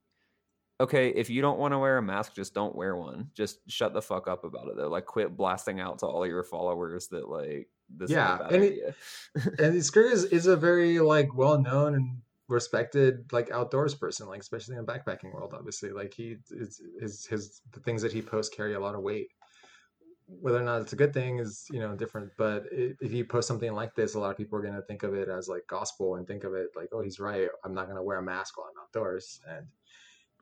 Speaker 2: okay, if you don't want to wear a mask, just don't wear one. Just shut the fuck up about it though. Like quit blasting out to all your followers that like this
Speaker 3: Yeah,
Speaker 2: is a bad
Speaker 3: and it-
Speaker 2: idea.
Speaker 3: and Skurka is, is a very like well known and respected like outdoors person, like especially in the backpacking world. Obviously, like he is his his the things that he posts carry a lot of weight. Whether or not it's a good thing is you know different, but i if you post something like this, a lot of people are going to think of it as like gospel and think of it like, oh, he's right. I'm not going to wear a mask while I'm outdoors. And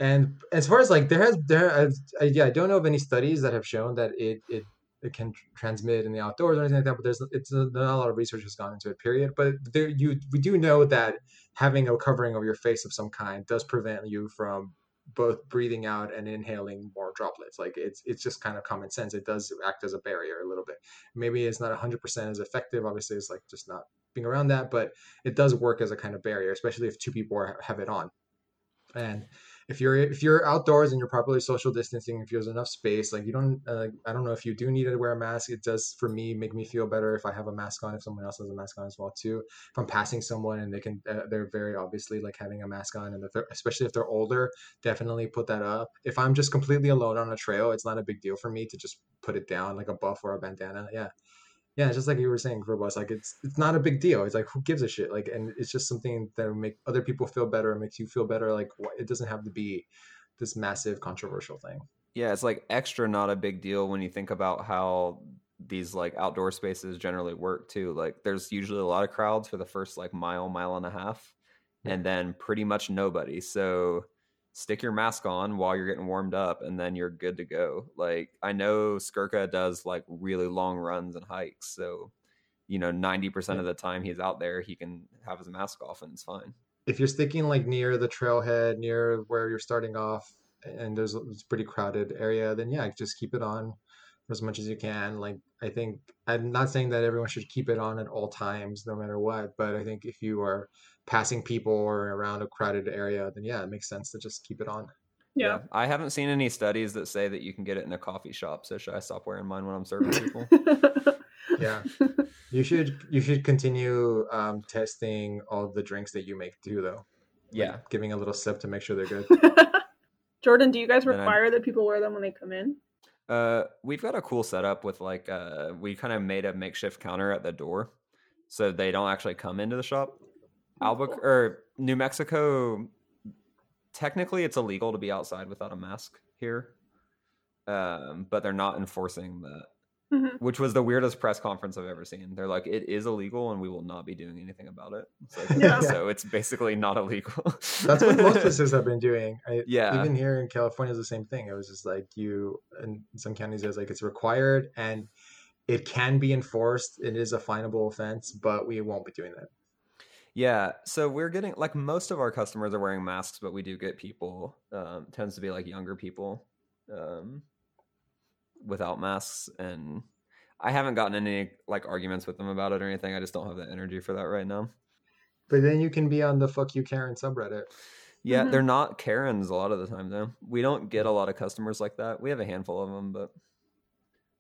Speaker 3: and as far as like there has there, I've, I, yeah, I don't know of any studies that have shown that it it it can tr- transmit in the outdoors or anything like that. But there's it's uh, not a lot of research has gone into it. Period. But there you we do know that having a covering over your face of some kind does prevent you from both breathing out and inhaling more droplets. Like it's it's just kind of common sense. It does act as a barrier a little bit. Maybe it's not 100% as effective. Obviously, it's like just not being around that, but it does work as a kind of barrier, especially if two people are, have it on. And if you're if you're outdoors and you're properly social distancing, if there's enough space, like you don't, uh, I don't know if you do need to wear a mask. It does for me make me feel better if I have a mask on. If someone else has a mask on as well too. If I'm passing someone and they can, uh, they're very obviously like having a mask on, and if especially if they're older, definitely put that up. If I'm just completely alone on a trail, it's not a big deal for me to just put it down like a buff or a bandana. Yeah. Yeah, just like you were saying, Verbos, like it's it's not a big deal. It's like who gives a shit? Like, and it's just something that make other people feel better and makes you feel better. Like, it doesn't have to be this massive controversial thing.
Speaker 2: Yeah, it's like extra not a big deal when you think about how these like outdoor spaces generally work too. Like there's usually a lot of crowds for the first like mile, mile and a half,
Speaker 3: Yeah.
Speaker 2: and then pretty much nobody. So stick your mask on while you're getting warmed up and then you're good to go. Like I know Skurka does like really long runs and hikes, so you know, 90% of the time he's out there, he can have his mask off and it's fine.
Speaker 3: If you're sticking like near the trailhead, near where you're starting off, and there's a it's a pretty crowded area, then yeah, just keep it on for as much as you can. Like I think I'm not saying that everyone should keep it on at all times, no matter what, but I think if you are passing people or around a crowded area, then yeah, it makes sense to just keep it on.
Speaker 1: Yeah.
Speaker 2: I haven't seen any studies that say that you can get it in a coffee shop. So should I stop wearing mine when I'm serving people?
Speaker 3: Yeah. You should you should continue um, testing all the drinks that you make too, though. Like,
Speaker 2: yeah.
Speaker 3: giving a little sip to make sure they're good.
Speaker 1: Jordan, do you guys require that people wear them when they come in?
Speaker 2: Uh, we've got a cool setup with like uh, we kind of made a makeshift counter at the door, so they don't actually come into the shop. Albuquerque or New Mexico, technically it's illegal to be outside without a mask here, um, but they're not enforcing that.
Speaker 1: Mhm.
Speaker 2: Which was the weirdest press conference I've ever seen. They're like, it is illegal, and we will not be doing anything about it. It's like,
Speaker 1: Yeah.
Speaker 2: so it's basically not illegal.
Speaker 3: That's what most places have been doing. I,
Speaker 2: Yeah.
Speaker 3: Even here in California, is the same thing. It was just like you, in some counties, it's like it's required and it can be enforced. It is a finable offense, but we won't be doing that.
Speaker 2: Yeah, so we're getting like most of our customers are wearing masks, but we do get people um, tends to be like younger people um, without masks, and I haven't gotten any like arguments with them about it or anything. I just don't have the energy for that right now.
Speaker 3: But then you can be on the "fuck you, Karen" subreddit.
Speaker 2: Yeah,
Speaker 1: Mhm.
Speaker 2: they're not Karens a lot of the time though. We don't get a lot of customers like that. We have a handful of them, but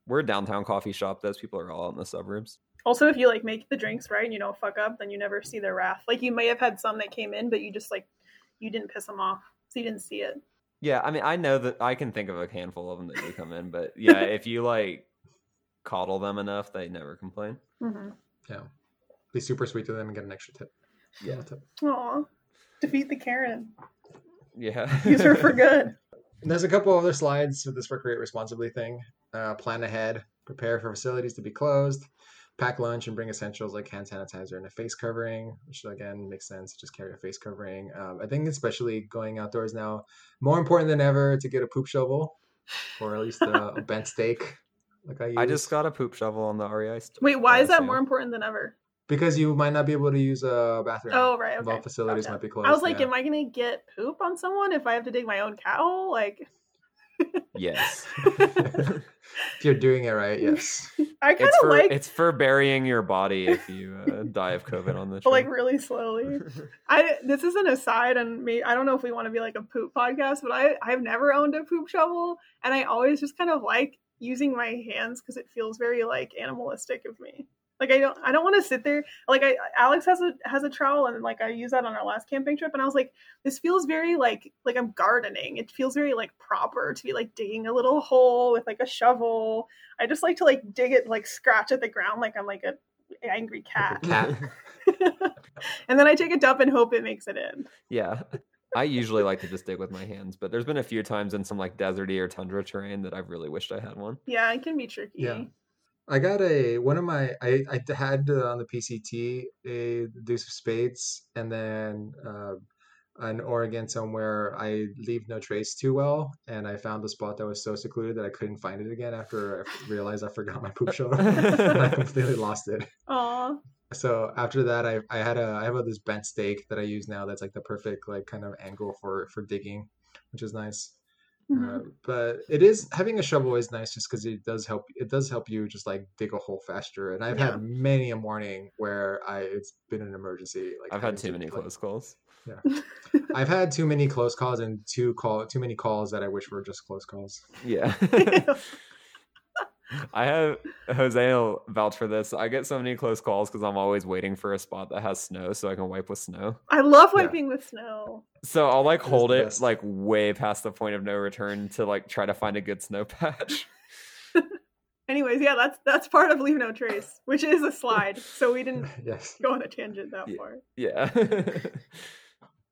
Speaker 2: we're a downtown coffee shop. Those people are all out in the suburbs.
Speaker 1: Also, if you like make the drinks right and you don't fuck up, then you never see their wrath. Like you may have had some that came in, but you just like you didn't piss them off, so you didn't see it.
Speaker 2: Yeah, I mean, I know that I can think of a handful of them that do come in, but yeah, if you like coddle them enough, they never complain.
Speaker 1: Mm-hmm.
Speaker 3: Yeah. Be super sweet to them and get an extra tip.
Speaker 2: Yeah.
Speaker 3: Little tip.
Speaker 1: Aw, defeat the Karen.
Speaker 2: Yeah,
Speaker 1: Use her for good.
Speaker 3: And there's a couple other slides with this recreate responsibly thing. Uh, plan ahead, prepare for facilities to be closed, pack lunch and bring essentials like hand sanitizer and a face covering, which again makes sense. Just carry a face covering. Um, I think especially going outdoors now, more important than ever to get a poop shovel or at least a, a bent stake. Like I, use.
Speaker 2: I just got a poop shovel on the REI. st-
Speaker 1: Wait, why
Speaker 2: uh,
Speaker 1: is that
Speaker 2: sale.
Speaker 1: more important than ever?
Speaker 3: because you might not be able to use a bathroom.
Speaker 1: Oh right, okay.
Speaker 3: Well, facilities
Speaker 1: Gotcha.
Speaker 3: might be closed.
Speaker 1: I was like,
Speaker 3: yeah.
Speaker 1: am I gonna get poop on someone if I have to dig my own cat hole? Like,
Speaker 2: Yes.
Speaker 3: if you're doing it right, yes.
Speaker 1: I kind
Speaker 2: It's
Speaker 1: of
Speaker 2: for
Speaker 1: like,
Speaker 2: it's for burying your body if you uh, die of COVID on the
Speaker 1: but
Speaker 2: trip.
Speaker 1: like really slowly. I this is an aside, and me. I don't know if we want to be like a poop podcast, but I I've never owned a poop shovel, and I always just kind of like using my hands because it feels very like animalistic of me. Like I don't I don't want to sit there. Like I Alex has a has a trowel, and like I used that on our last camping trip, and I was like, this feels very like like I'm gardening. It feels very like proper to be like digging a little hole with like a shovel. I just like to like dig it like scratch at the ground like I'm like a angry cat.
Speaker 3: Cat.
Speaker 1: and then I take a dump and hope it makes it in.
Speaker 2: yeah. I usually like to just dig with my hands, but there's been a few times in some like deserty or tundra terrain that I've really wished I had one.
Speaker 1: Yeah, it can be tricky.
Speaker 3: Yeah. I got a one of my I I had uh, on the PCT a Deuce of Spades and then uh, in Oregon somewhere I leave no trace too well and I found a spot that was so secluded that I couldn't find it again after I realized I forgot my poop shovel and I completely lost it.
Speaker 1: Aw.
Speaker 3: So after that I I had a I have a, this bent stake that I use now that's like the perfect like kind of angle for for digging, which is nice.
Speaker 1: Mhm.
Speaker 3: Uh, but it is having a shovel is nice just because it does help it does help you just like dig a hole faster and i've
Speaker 1: Yeah.
Speaker 3: had many a morning where i it's been an emergency like
Speaker 2: I've had too
Speaker 3: to,
Speaker 2: many
Speaker 3: like-
Speaker 2: close calls.
Speaker 3: Yeah i've had too many close calls and too call too many calls that i wish were just close calls
Speaker 2: Yeah. I have Jose will vouch for this. I get so many close calls because I'm always waiting for a spot that has snow so I can wipe with snow.
Speaker 1: I love
Speaker 3: Yeah.
Speaker 1: wiping with snow.
Speaker 2: So I'll like
Speaker 3: That is
Speaker 2: hold it
Speaker 3: best.
Speaker 2: like way past the point of no return to like try to find a good snow patch.
Speaker 1: Anyways, yeah, that's that's part of Leave No Trace, which is a slide. So we didn't
Speaker 3: yes
Speaker 1: go on a tangent that
Speaker 2: Yeah.
Speaker 1: far.
Speaker 2: Yeah.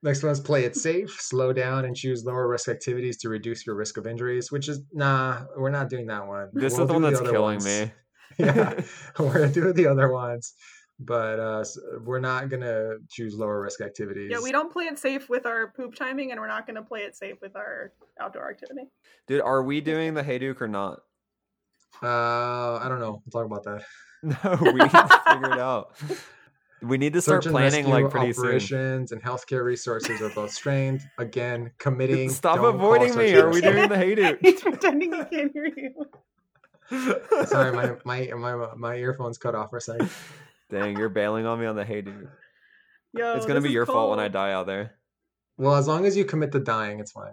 Speaker 3: next one is play it safe slow down and choose lower risk activities to reduce your risk of injuries which is nah we're not doing that one
Speaker 2: this
Speaker 3: We'll
Speaker 2: is the
Speaker 3: do
Speaker 2: one that's
Speaker 3: other
Speaker 2: killing
Speaker 3: ones.
Speaker 2: me.
Speaker 3: yeah we're gonna do the other ones but uh we're not gonna choose lower risk activities
Speaker 1: Yeah, we don't play it safe with our poop timing, and we're not going to play it safe with our outdoor activity.
Speaker 2: Dude, are we doing the Hayduke or not?
Speaker 3: Uh, I don't know. We'll talk about that.
Speaker 2: No, we need to figure it out. We need to start
Speaker 3: Search
Speaker 2: planning
Speaker 3: rescue
Speaker 2: like pretty soon.
Speaker 3: operations and healthcare resources are both strained. Again, committing.
Speaker 2: Stop avoiding me. Are we doing the Hayduke?
Speaker 1: He's pretending he can't hear you.
Speaker 3: Sorry, my, my my my earphones cut off for a second.
Speaker 2: Dang, you're bailing on me on the Hayduke.
Speaker 1: Yo,
Speaker 2: it's gonna be
Speaker 1: is
Speaker 2: your fault when I die out there.
Speaker 3: Well, as long as you commit to dying, it's fine.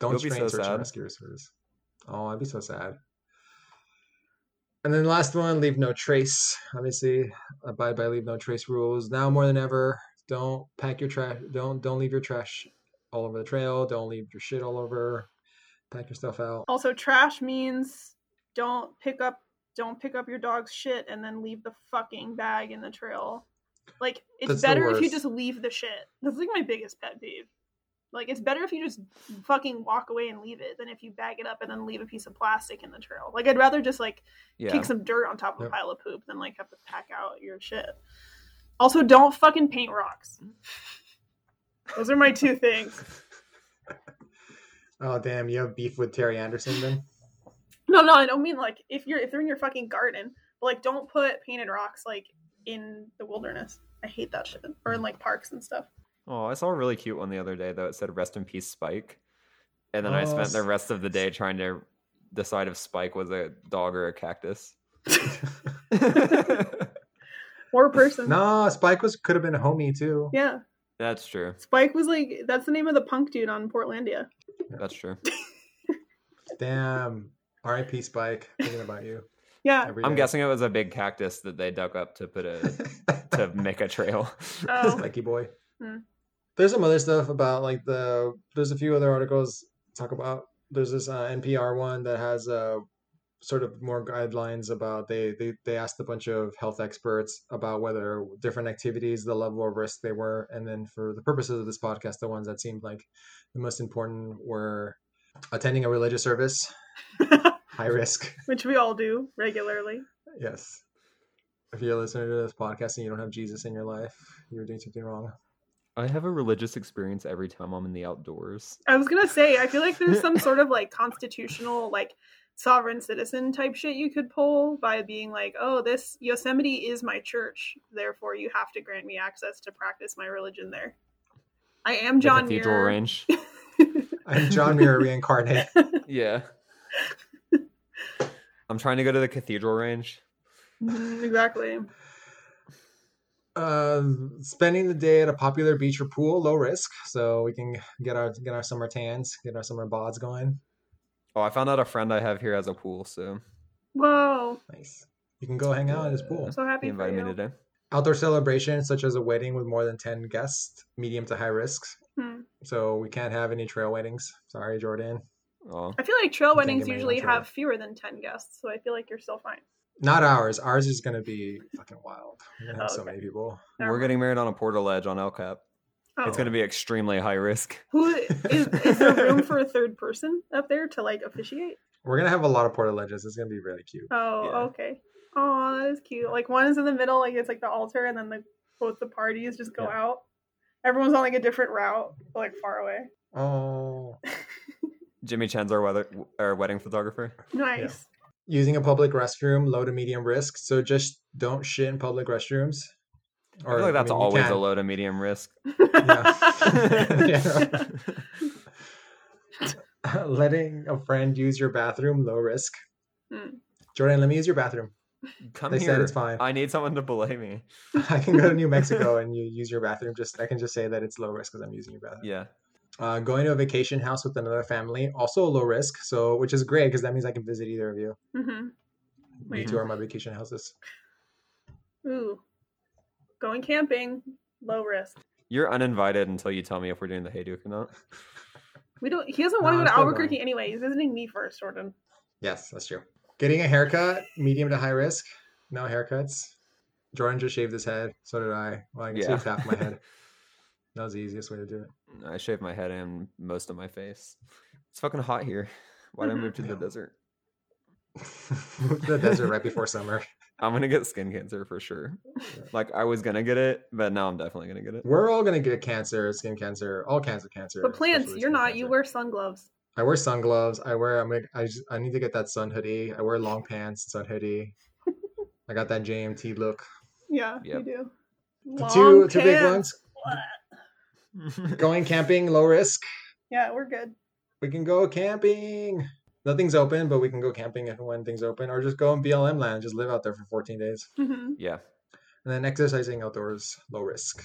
Speaker 3: Don't
Speaker 2: You'll be
Speaker 3: strain
Speaker 2: so
Speaker 3: search
Speaker 2: sad.
Speaker 3: and rescue service. Oh, I'd be so sad. And then the last one, leave no trace. Obviously, abide by leave no trace rules. Now more than ever, don't pack your trash. Don't don't leave your trash all over the trail. Don't leave your shit all over. Pack your stuff out.
Speaker 1: Also, trash means don't pick up don't pick up your dog's shit and then leave the fucking bag in the trail. Like it's
Speaker 3: That's
Speaker 1: better if you just leave the shit. That's like my biggest pet peeve. Like it's better if you just fucking walk away and leave it than if you bag it up and then leave a piece of plastic in the trail. Like I'd rather just like
Speaker 2: Yeah.
Speaker 1: kick some dirt on top of
Speaker 3: Yep.
Speaker 1: a pile of poop than like have to pack out your shit. Also, don't fucking paint rocks. Those are my two things.
Speaker 3: Oh damn, you have beef with Terry Anderson then?
Speaker 1: No, no, I don't mean like if you're if they're in your fucking garden, but like don't put painted rocks like in the wilderness. I hate that shit. Or in like parks and stuff.
Speaker 2: Oh, I saw a really cute one the other day though. It said "Rest in peace, Spike," and then I
Speaker 3: Oh,
Speaker 2: spent the rest of the day trying to decide if Spike was a dog or a cactus.
Speaker 1: Or a person.
Speaker 3: no, Spike was could have been a homie too.
Speaker 1: Yeah.
Speaker 2: That's true.
Speaker 1: Spike was like that's the name of the punk dude on Portlandia.
Speaker 2: That's true.
Speaker 3: Damn. R.I.P. Spike. Thinking about you.
Speaker 1: Yeah.
Speaker 2: I'm guessing it was a big cactus that they dug up to put a to make a trail.
Speaker 1: Oh.
Speaker 3: Spiky boy.
Speaker 1: Hmm.
Speaker 3: There's some other stuff about like the. There's a few other articles talk about. There's this uh, NPR one that has uh, sort of more guidelines about. They they they asked a bunch of health experts about whether different activities, the level of risk they were, and then for the purposes of this podcast, the ones that seemed like the most important were attending a religious service, high risk.
Speaker 1: Which we all do regularly.
Speaker 3: Yes. If you're listening to this podcast and you don't have Jesus in your life, you're doing something wrong.
Speaker 2: I have a religious experience every time I'm in the outdoors.
Speaker 1: I was gonna say, I feel like there's some sort of like constitutional like sovereign citizen type shit you could pull by being like, oh, this Yosemite is my church, therefore you have to grant me access to practice my religion there. I am
Speaker 2: The
Speaker 1: John
Speaker 2: Cathedral
Speaker 1: Muir.
Speaker 2: Range.
Speaker 3: I'm John Muir reincarnate.
Speaker 2: Yeah. I'm trying to go to the Cathedral Range.
Speaker 1: Mhm, exactly.
Speaker 3: Uh, spending the day at a popular beach or pool, low risk, so we can get our get our summer tans, get our summer bods going.
Speaker 2: Oh, I found out a friend I have here has a pool, so
Speaker 1: Whoa.
Speaker 3: Nice. You can go hang out in his pool.
Speaker 1: I'm so happy
Speaker 2: he
Speaker 1: for
Speaker 2: invited
Speaker 1: you.
Speaker 2: me today.
Speaker 3: Outdoor celebrations such as a wedding with more than ten guests, medium to high risks.
Speaker 1: Hmm.
Speaker 3: So we can't have any trail weddings. Sorry, Jordan.
Speaker 2: Oh,
Speaker 1: I feel like trail
Speaker 3: You
Speaker 1: weddings
Speaker 3: get married on
Speaker 1: usually
Speaker 3: trail.
Speaker 1: have fewer than 10 guests, so I feel like you're still fine.
Speaker 3: Not ours. Ours is gonna be fucking wild. We're gonna have
Speaker 1: Oh,
Speaker 3: so
Speaker 1: okay.
Speaker 3: many people.
Speaker 1: Never
Speaker 2: we're getting married on a portaledge on El Cap.
Speaker 1: Oh.
Speaker 2: It's going to be extremely high risk.
Speaker 1: Who is, is there room for a third person up there to like officiate?
Speaker 3: We're gonna have a lot of portal ledges. It's gonna be really cute.
Speaker 1: Oh,
Speaker 2: Yeah.
Speaker 1: okay. Oh, that is cute. Like one is in the middle, like it's like the altar, and then the both the parties just go
Speaker 3: Yeah.
Speaker 1: out. Everyone's on like a different route, but, like far away.
Speaker 3: Oh,
Speaker 2: Jimmy Chin's our weather, our wedding photographer.
Speaker 1: Nice.
Speaker 3: Using a public restroom, low to medium risk. So just don't shit in public restrooms.
Speaker 2: I feel like that's
Speaker 3: mean,
Speaker 2: always a low to medium risk.
Speaker 3: Yeah. Letting a friend use your bathroom, low risk.
Speaker 1: Hmm.
Speaker 3: Jordan, let me use your bathroom.
Speaker 2: Come
Speaker 3: They
Speaker 2: here.
Speaker 3: said it's fine.
Speaker 2: I need someone to belay me.
Speaker 3: I can go to New Mexico and you use your bathroom. Just I can just say that it's low risk because I'm using your bathroom.
Speaker 2: Yeah.
Speaker 3: Uh, going to a vacation house with another family, also low risk. So which is great because that means I can visit either of you.
Speaker 1: hmm
Speaker 3: You
Speaker 1: Wait.
Speaker 3: two are my vacation houses.
Speaker 1: Ooh. Going camping, low risk.
Speaker 2: You're uninvited until you tell me if we're doing the Hayduke or not.
Speaker 1: We don't. He doesn't want
Speaker 3: No,
Speaker 1: to go to Albuquerque
Speaker 3: going.
Speaker 1: anyway. He's visiting me first, Jordan.
Speaker 3: Yes, that's true. Getting a haircut, medium to high risk. No haircuts. Jordan just shaved his head. So did I. Well, I can
Speaker 2: Yeah.
Speaker 3: shave half my head. That was the easiest way to do it.
Speaker 2: I shave my head and most of my face. It's fucking hot here. Why did I move to the
Speaker 3: mm-hmm.
Speaker 2: desert?
Speaker 3: The desert right before summer.
Speaker 2: I'm gonna get skin cancer for sure. Like I was gonna get it, but now I'm definitely gonna get it.
Speaker 3: We're all gonna get cancer, skin cancer, all kinds of cancer.
Speaker 1: But plants, you're
Speaker 3: skin
Speaker 1: not. You wear sun gloves.
Speaker 3: I wear sun gloves. I wear. I'm. like- I just. I need to get that sun hoodie. I wear long pants, sun hoodie. I got that JMT look.
Speaker 1: Yeah,
Speaker 2: Yep.
Speaker 1: you do. Long
Speaker 3: two two big
Speaker 1: pants.
Speaker 3: ones. Going camping, low risk.
Speaker 1: Yeah, we're good.
Speaker 3: We can go camping. Nothing's open, but we can go camping if and when things open, or just go in BLM land, just live out there for 14 days,
Speaker 1: hmm
Speaker 2: yeah.
Speaker 3: and then exercising outdoors, low risk.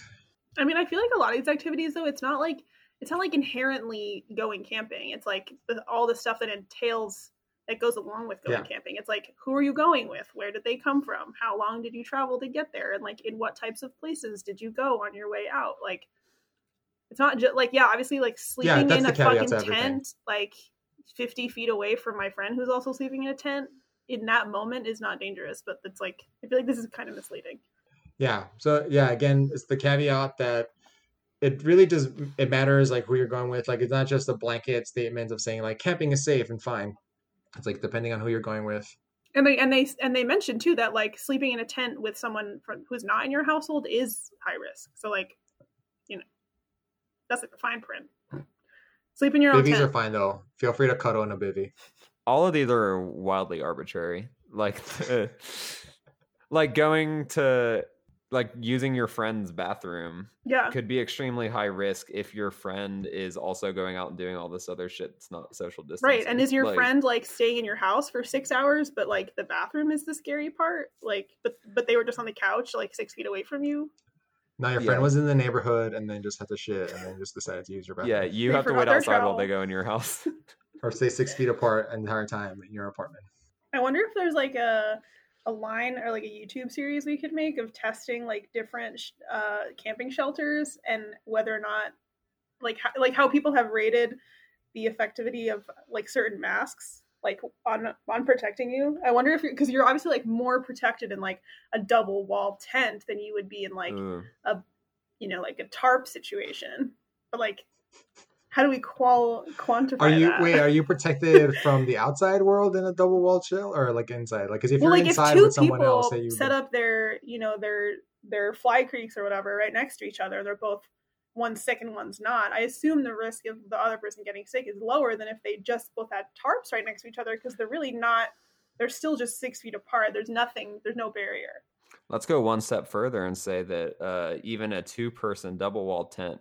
Speaker 1: I mean, I feel like a lot of these activities, though, it's not like it's not like inherently going camping. It's like the, all the stuff that entails that goes along with going
Speaker 3: Yeah.
Speaker 1: camping. It's like who are you going with? Where did they come from? How long did you travel to get there? And like in what types of places did you go on your way out? Like it's not just like yeah, obviously like sleeping
Speaker 3: that's
Speaker 1: in a fucking tent like 50 feet away from my friend who's also sleeping in a tent in that moment is not dangerous, but it's like I feel like this is kind of misleading.
Speaker 3: Yeah. So yeah, again, it's the caveat that it really does it matters like who you're going with. Like it's not just a blanket statement of saying like camping is safe and fine. It's like depending on who you're going with.
Speaker 1: And they and they and they mentioned too that like sleeping in a tent with someone from, who's not in your household is high risk. So like, that's like the fine print. Sleep in your own
Speaker 3: Bivvies
Speaker 1: tent.
Speaker 3: are fine though. Feel free to cuddle in a bivvy.
Speaker 2: All of these are wildly arbitrary. Like, like going to like using your friend's bathroom
Speaker 1: yeah,
Speaker 2: could be extremely high risk if your friend is also going out and doing all this other shit. It's not social distancing.
Speaker 1: right. And is your
Speaker 2: Like,
Speaker 1: friend like staying in your house for six hours, but like the bathroom is the scary part? Like, but but they were just on the couch, like six feet away from you.
Speaker 3: Now your
Speaker 2: Yeah.
Speaker 3: friend was in the neighborhood and then just had to shit and then just decided to use your bathroom.
Speaker 2: Yeah, you
Speaker 1: They
Speaker 2: have to wait
Speaker 1: their
Speaker 2: outside while they go in your house.
Speaker 3: Or stay six feet apart the entire time in your apartment.
Speaker 1: I wonder if there's like a a line or like a YouTube series we could make of testing like different sh- uh, camping shelters and whether or not like how, like how people have rated the effectivity of like certain masks like on on protecting you. I wonder if you because you're obviously like more protected in like a double wall tent than you would be in like
Speaker 2: a
Speaker 1: you know like a tarp situation. But like, how do we qual quantify
Speaker 3: Are you
Speaker 1: that?
Speaker 3: wait? Are you protected from the outside world in a double wall shell, or like inside? Like, because if
Speaker 1: well,
Speaker 3: you're
Speaker 1: like if
Speaker 3: inside
Speaker 1: two
Speaker 3: with someone
Speaker 1: people
Speaker 3: else, say you
Speaker 1: set up their, you know, their their fly creeks or whatever right next to each other, they're both one's sick and one's not, I assume the risk of the other person getting sick is lower than if they just both had tarps right next to each other because they're really not. They're still just six feet apart. There's nothing. There's no barrier.
Speaker 2: Let's go one step further and say that uh, even a two-person double-walled tent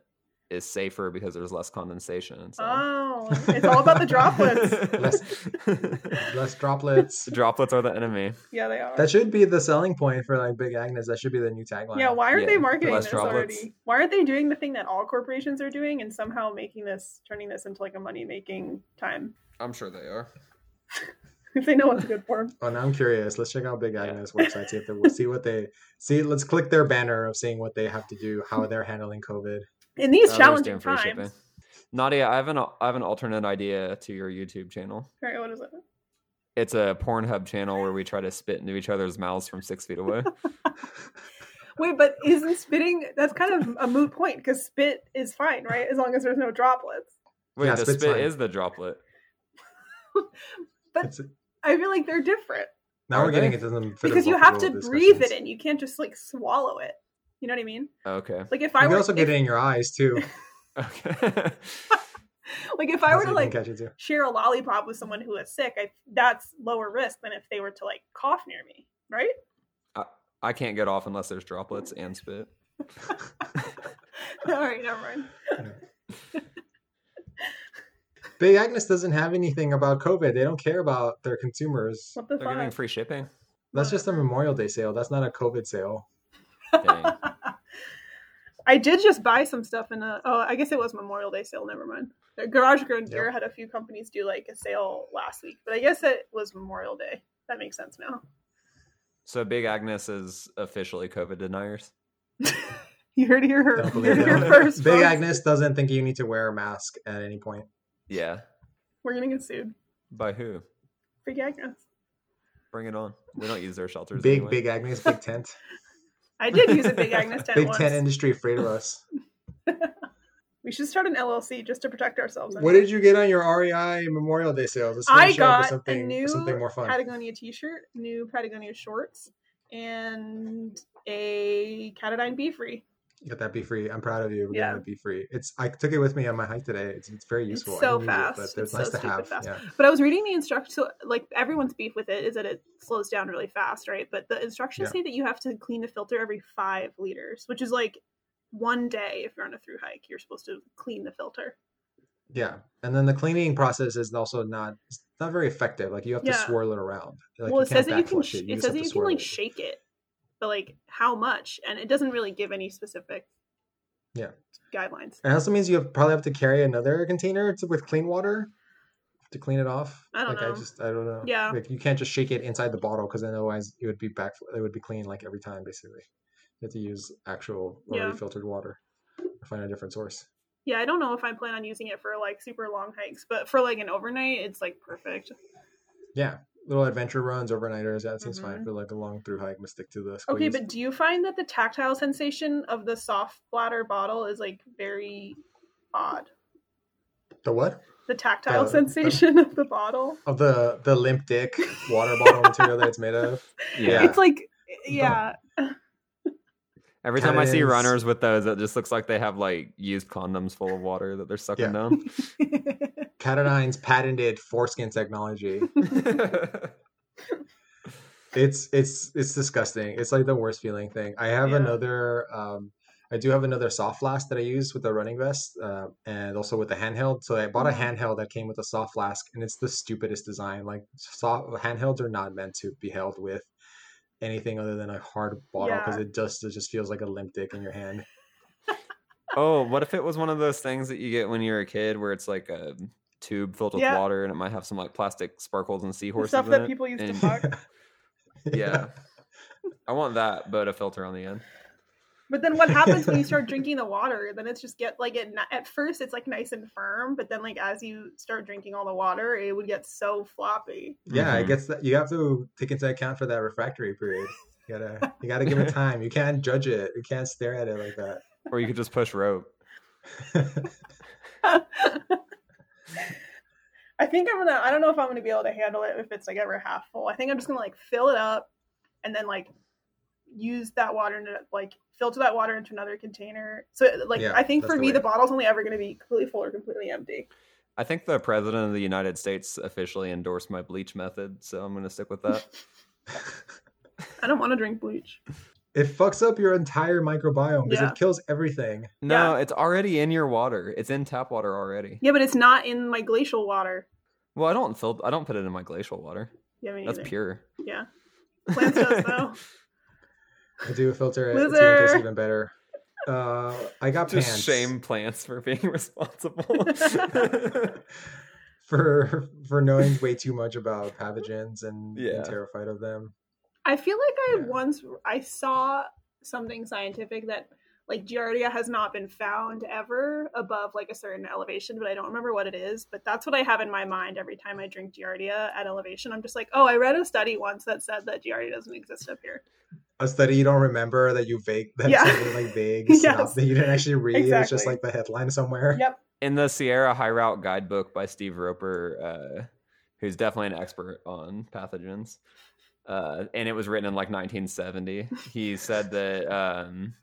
Speaker 2: is safer because there's less condensation inside.
Speaker 1: Oh, it's all about the droplets.
Speaker 3: Less- Less droplets.
Speaker 2: droplets are the enemy.
Speaker 1: yeah, they are.
Speaker 3: That should be the selling point for like Big Agnes. That should be the new tagline.
Speaker 1: Yeah, why aren't
Speaker 2: Yeah,
Speaker 1: they marketing this
Speaker 2: droplets.
Speaker 1: already? Why aren't they doing the thing that all corporations are doing and somehow making this, turning this into like a money making time?
Speaker 2: I'm sure they are.
Speaker 1: If they know what's good for them.
Speaker 3: Oh, now I'm curious. Let's check out Big
Speaker 2: Yeah.
Speaker 3: Agnes website. See if they, we'll see what they see. Let's click their banner of seeing what they have to do, how they're handling COVID.
Speaker 1: In these
Speaker 2: Uh,
Speaker 1: challenging times.
Speaker 2: shipping. Nadia, I have an I have an alternate idea to your YouTube channel.
Speaker 1: All right, what is it?
Speaker 2: It's a Pornhub channel where we try to spit into each other's mouths from six feet away.
Speaker 1: Wait, but isn't spitting, that's kind of a moot point because spit is fine, right? As long as there's no droplets.
Speaker 2: Wait,
Speaker 3: Yeah,
Speaker 2: the spit
Speaker 3: fine.
Speaker 2: is the droplet.
Speaker 1: But
Speaker 3: It's,
Speaker 1: I feel like they're different
Speaker 3: now
Speaker 2: Are
Speaker 3: we're getting into them
Speaker 1: because you have to breathe it in. You can't just like swallow it. You know what I mean?
Speaker 2: Okay.
Speaker 1: Like if I
Speaker 3: can
Speaker 1: were,
Speaker 3: also
Speaker 1: if,
Speaker 3: get it in your eyes too.
Speaker 2: Okay.
Speaker 1: like if I were to like
Speaker 3: catch it too.
Speaker 1: share a lollipop with someone who is sick, I that's lower risk than if they were to like cough near me, right?
Speaker 2: I can't get off unless there's droplets and spit.
Speaker 1: All right, never mind.
Speaker 3: Big Agnes doesn't have anything about COVID. They don't care about their consumers.
Speaker 1: What the
Speaker 2: They're giving free shipping.
Speaker 3: That's just a Memorial Day sale. That's not a COVID sale.
Speaker 2: Dang.
Speaker 1: I did just buy some stuff in a. Oh, I guess it was Memorial Day sale. Never mind. The Garage Grown Gear
Speaker 3: Yep.
Speaker 1: had a few companies do like a sale last week, but I guess it was Memorial Day. That makes sense now.
Speaker 2: So Big Agnes is officially COVID deniers.
Speaker 1: You heard it here,
Speaker 3: Don't
Speaker 1: you
Speaker 3: believe
Speaker 1: heard here first.
Speaker 3: Big. Agnes doesn't think you need to wear a mask at any point.
Speaker 2: Yeah.
Speaker 1: We're gonna get sued.
Speaker 2: By who?
Speaker 1: Big Agnes.
Speaker 2: Bring it on. We don't use their shelters.
Speaker 3: Big
Speaker 2: anyway.
Speaker 3: Big Agnes, Big Tent.
Speaker 1: I did use a Big Agnes tent
Speaker 3: Big
Speaker 1: once.
Speaker 3: Tent industry afraid of us.
Speaker 1: We should start an LLC just to protect ourselves.
Speaker 3: What did you get on your REI Memorial Day sale? Let's
Speaker 1: I got a
Speaker 3: something,
Speaker 1: new
Speaker 3: something more fun.
Speaker 1: Patagonia T-shirt, new Patagonia shorts, and a Katadyn BeFree.
Speaker 3: Get that BeFree. I'm proud of you. We're
Speaker 1: Yeah.
Speaker 3: it BeFree. It's I took it with me on my hike today. It's, it's very useful. I
Speaker 1: so
Speaker 3: it,
Speaker 1: fast.
Speaker 3: but it's,
Speaker 1: It's
Speaker 3: nice
Speaker 1: so
Speaker 3: to have.
Speaker 1: fast.
Speaker 3: Yeah.
Speaker 1: But I was reading the instructions. So, like everyone's beef with it is that it slows down really fast, right? But the instructions
Speaker 3: Yeah.
Speaker 1: say that you have to clean the filter every five liters, which is like one day if you're on a through hike. You're supposed to clean the filter.
Speaker 3: Yeah. And then the cleaning process is also not it's not very effective. Like you have to
Speaker 1: Yeah.
Speaker 3: swirl it around. Like,
Speaker 1: well, it says that you can.
Speaker 3: it. You
Speaker 1: it says that you can like
Speaker 3: it.
Speaker 1: shake it, but like how much? And it doesn't really give any specific.
Speaker 3: Yeah.
Speaker 1: Guidelines.
Speaker 3: It also means you have, probably have to carry another container to, with clean water to clean it off.
Speaker 1: I don't
Speaker 3: like
Speaker 1: know.
Speaker 3: I just I don't know.
Speaker 1: Yeah.
Speaker 3: Like you can't just shake it inside the bottle because then otherwise it would be back. It would be clean like every time basically. You have to use actual already
Speaker 1: Yeah.
Speaker 3: filtered water or find a different source.
Speaker 1: Yeah, I don't know if I plan on using it for like super long hikes, but for like an overnight, it's like perfect.
Speaker 3: Yeah. Little adventure runs, overnighters. That seems fine
Speaker 1: Mhm.
Speaker 3: for like a long through hike. But stick to the.
Speaker 1: Okay,
Speaker 3: squeeze.
Speaker 1: but do you find that the tactile sensation of the soft bladder bottle is like very odd?
Speaker 3: the what?
Speaker 1: The tactile
Speaker 3: The-
Speaker 1: sensation of the bottle.
Speaker 3: Of the the limp dick water bottle material that it's made of.
Speaker 2: Yeah.
Speaker 1: It's like yeah.
Speaker 2: Every time I see runners with those, it just looks like they have like used condoms full of water that they're sucking
Speaker 3: Yeah.
Speaker 2: down.
Speaker 3: Katadyn's patented foreskin technology. It's it's it's disgusting. It's like the worst feeling thing. I have
Speaker 1: Yeah.
Speaker 3: another um I do have another soft flask that I use with the running vest, uh, and also with the handheld. So I bought a
Speaker 1: Mhm.
Speaker 3: handheld that came with a soft flask, and it's the stupidest design. Like soft handhelds are not meant to be held with anything other than a hard bottle because
Speaker 1: Yeah.
Speaker 3: it just it just feels like a limp dick in your hand.
Speaker 2: oh, what if it was one of those things that you get when you're a kid where it's like a tube filled with
Speaker 1: Yeah.
Speaker 2: water and it might have some like plastic sparkles and seahorses.
Speaker 1: The
Speaker 2: seahorses
Speaker 1: stuff
Speaker 2: in
Speaker 1: that
Speaker 2: it?
Speaker 1: people used to
Speaker 2: and-
Speaker 1: fuck.
Speaker 2: Yeah. I want that, but a filter on the end.
Speaker 1: But then what happens when you start drinking the water? Then it's just get like it at first it's like nice and firm, but then like as you start drinking all the water, it would get so floppy.
Speaker 3: Yeah, I
Speaker 2: Mhm.
Speaker 3: guess that you have to take into account for that refractory period. You gotta you gotta give it time. You can't judge it. You can't stare at it like that.
Speaker 2: Or you could just push rope.
Speaker 1: I think I'm gonna. I don't know if I'm gonna be able to handle it if it's like ever half full. I think I'm just gonna like fill it up, and then like use that water and like filter that water into another container. So like
Speaker 3: Yeah,
Speaker 1: I think for
Speaker 3: the
Speaker 1: me
Speaker 3: way.
Speaker 1: the bottle's only ever to be completely full or completely empty.
Speaker 2: I think the president of the United States officially endorsed my bleach method, so I'm to stick with that.
Speaker 1: I don't want to drink bleach.
Speaker 3: It fucks up your entire microbiome because
Speaker 1: Yeah.
Speaker 3: it kills everything.
Speaker 2: No, it's already in your water. It's in tap water already.
Speaker 1: Yeah, but it's not in my glacial water.
Speaker 2: Well, I don't fill. I don't put it in my glacial water.
Speaker 1: Yeah, me
Speaker 2: That's
Speaker 1: neither.
Speaker 2: pure.
Speaker 1: Yeah. Plants does though.
Speaker 3: I do filter it. It's even, tastes even better. Uh, I got
Speaker 2: Just
Speaker 3: pants
Speaker 2: shame plants for being responsible.
Speaker 3: for for knowing way too much about pathogens and being terrified of them.
Speaker 1: I feel like I
Speaker 3: Yeah.
Speaker 1: once I saw something scientific that like Giardia has not been found ever above like a certain elevation, but I don't remember what it is. But that's what I have in my mind every time I drink Giardia at elevation. I'm just like, oh, I read a study once that said that Giardia doesn't exist up here.
Speaker 3: A study you don't remember that you vague that's
Speaker 1: Yeah.
Speaker 3: something like vague
Speaker 1: Yes.
Speaker 3: synopsis that you didn't actually read. It's just like the headline somewhere.
Speaker 1: Yep.
Speaker 2: in the Sierra High Route Guidebook by Steve Roper, uh, who's definitely an expert on pathogens, uh, and it was written in like 1970. He said that um,